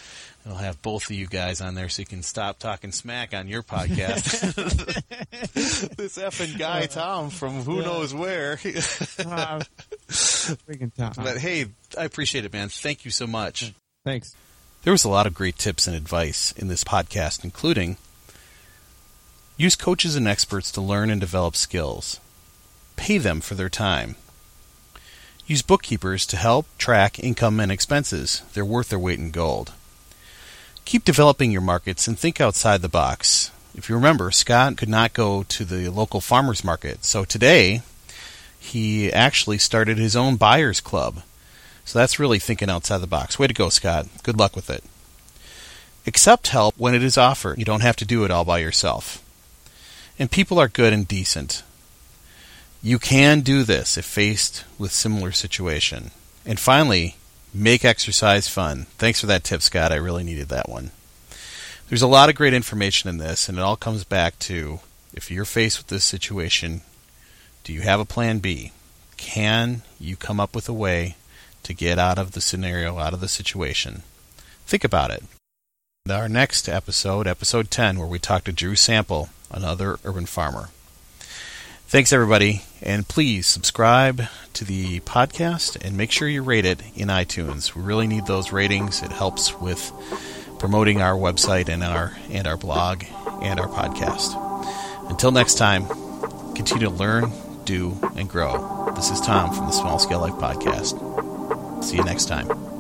I'll have both of you guys on there so you can stop talking smack on your podcast. <laughs> this effing guy, Tom, from who Yeah. knows where. Ah, freaking time. but hey, I appreciate it, man. Thank you so much. Thanks. There was a lot of great tips and advice in this podcast, including use coaches and experts to learn and develop skills, pay them for their time, use bookkeepers to help track income and expenses. They're worth their weight in gold. Keep developing your markets and think outside the box. If you remember, Scott could not go to the local farmers market, so today he actually started his own buyers club. So that's really thinking outside the box. Way to go, Scott. Good luck with it. Accept help when it is offered. You don't have to do it all by yourself. And people are good and decent. You can do this if faced with similar situation. And finally, make exercise fun. Thanks for that tip, Scott. I really needed that one. There's a lot of great information in this, and it all comes back to if you're faced with this situation, do you have a plan B? Can you come up with a way to get out of the scenario, out of the situation? Think about it. Our next episode, episode 10, where we talk to Drew Sample, another urban farmer. Thanks, everybody, and please subscribe to the podcast and make sure you rate it in iTunes. We really need those ratings. It helps with promoting our website and our and our blog and our podcast. Until next time, continue to learn, do, and grow. This is Tom from the Small Scale Life Podcast. See you next time.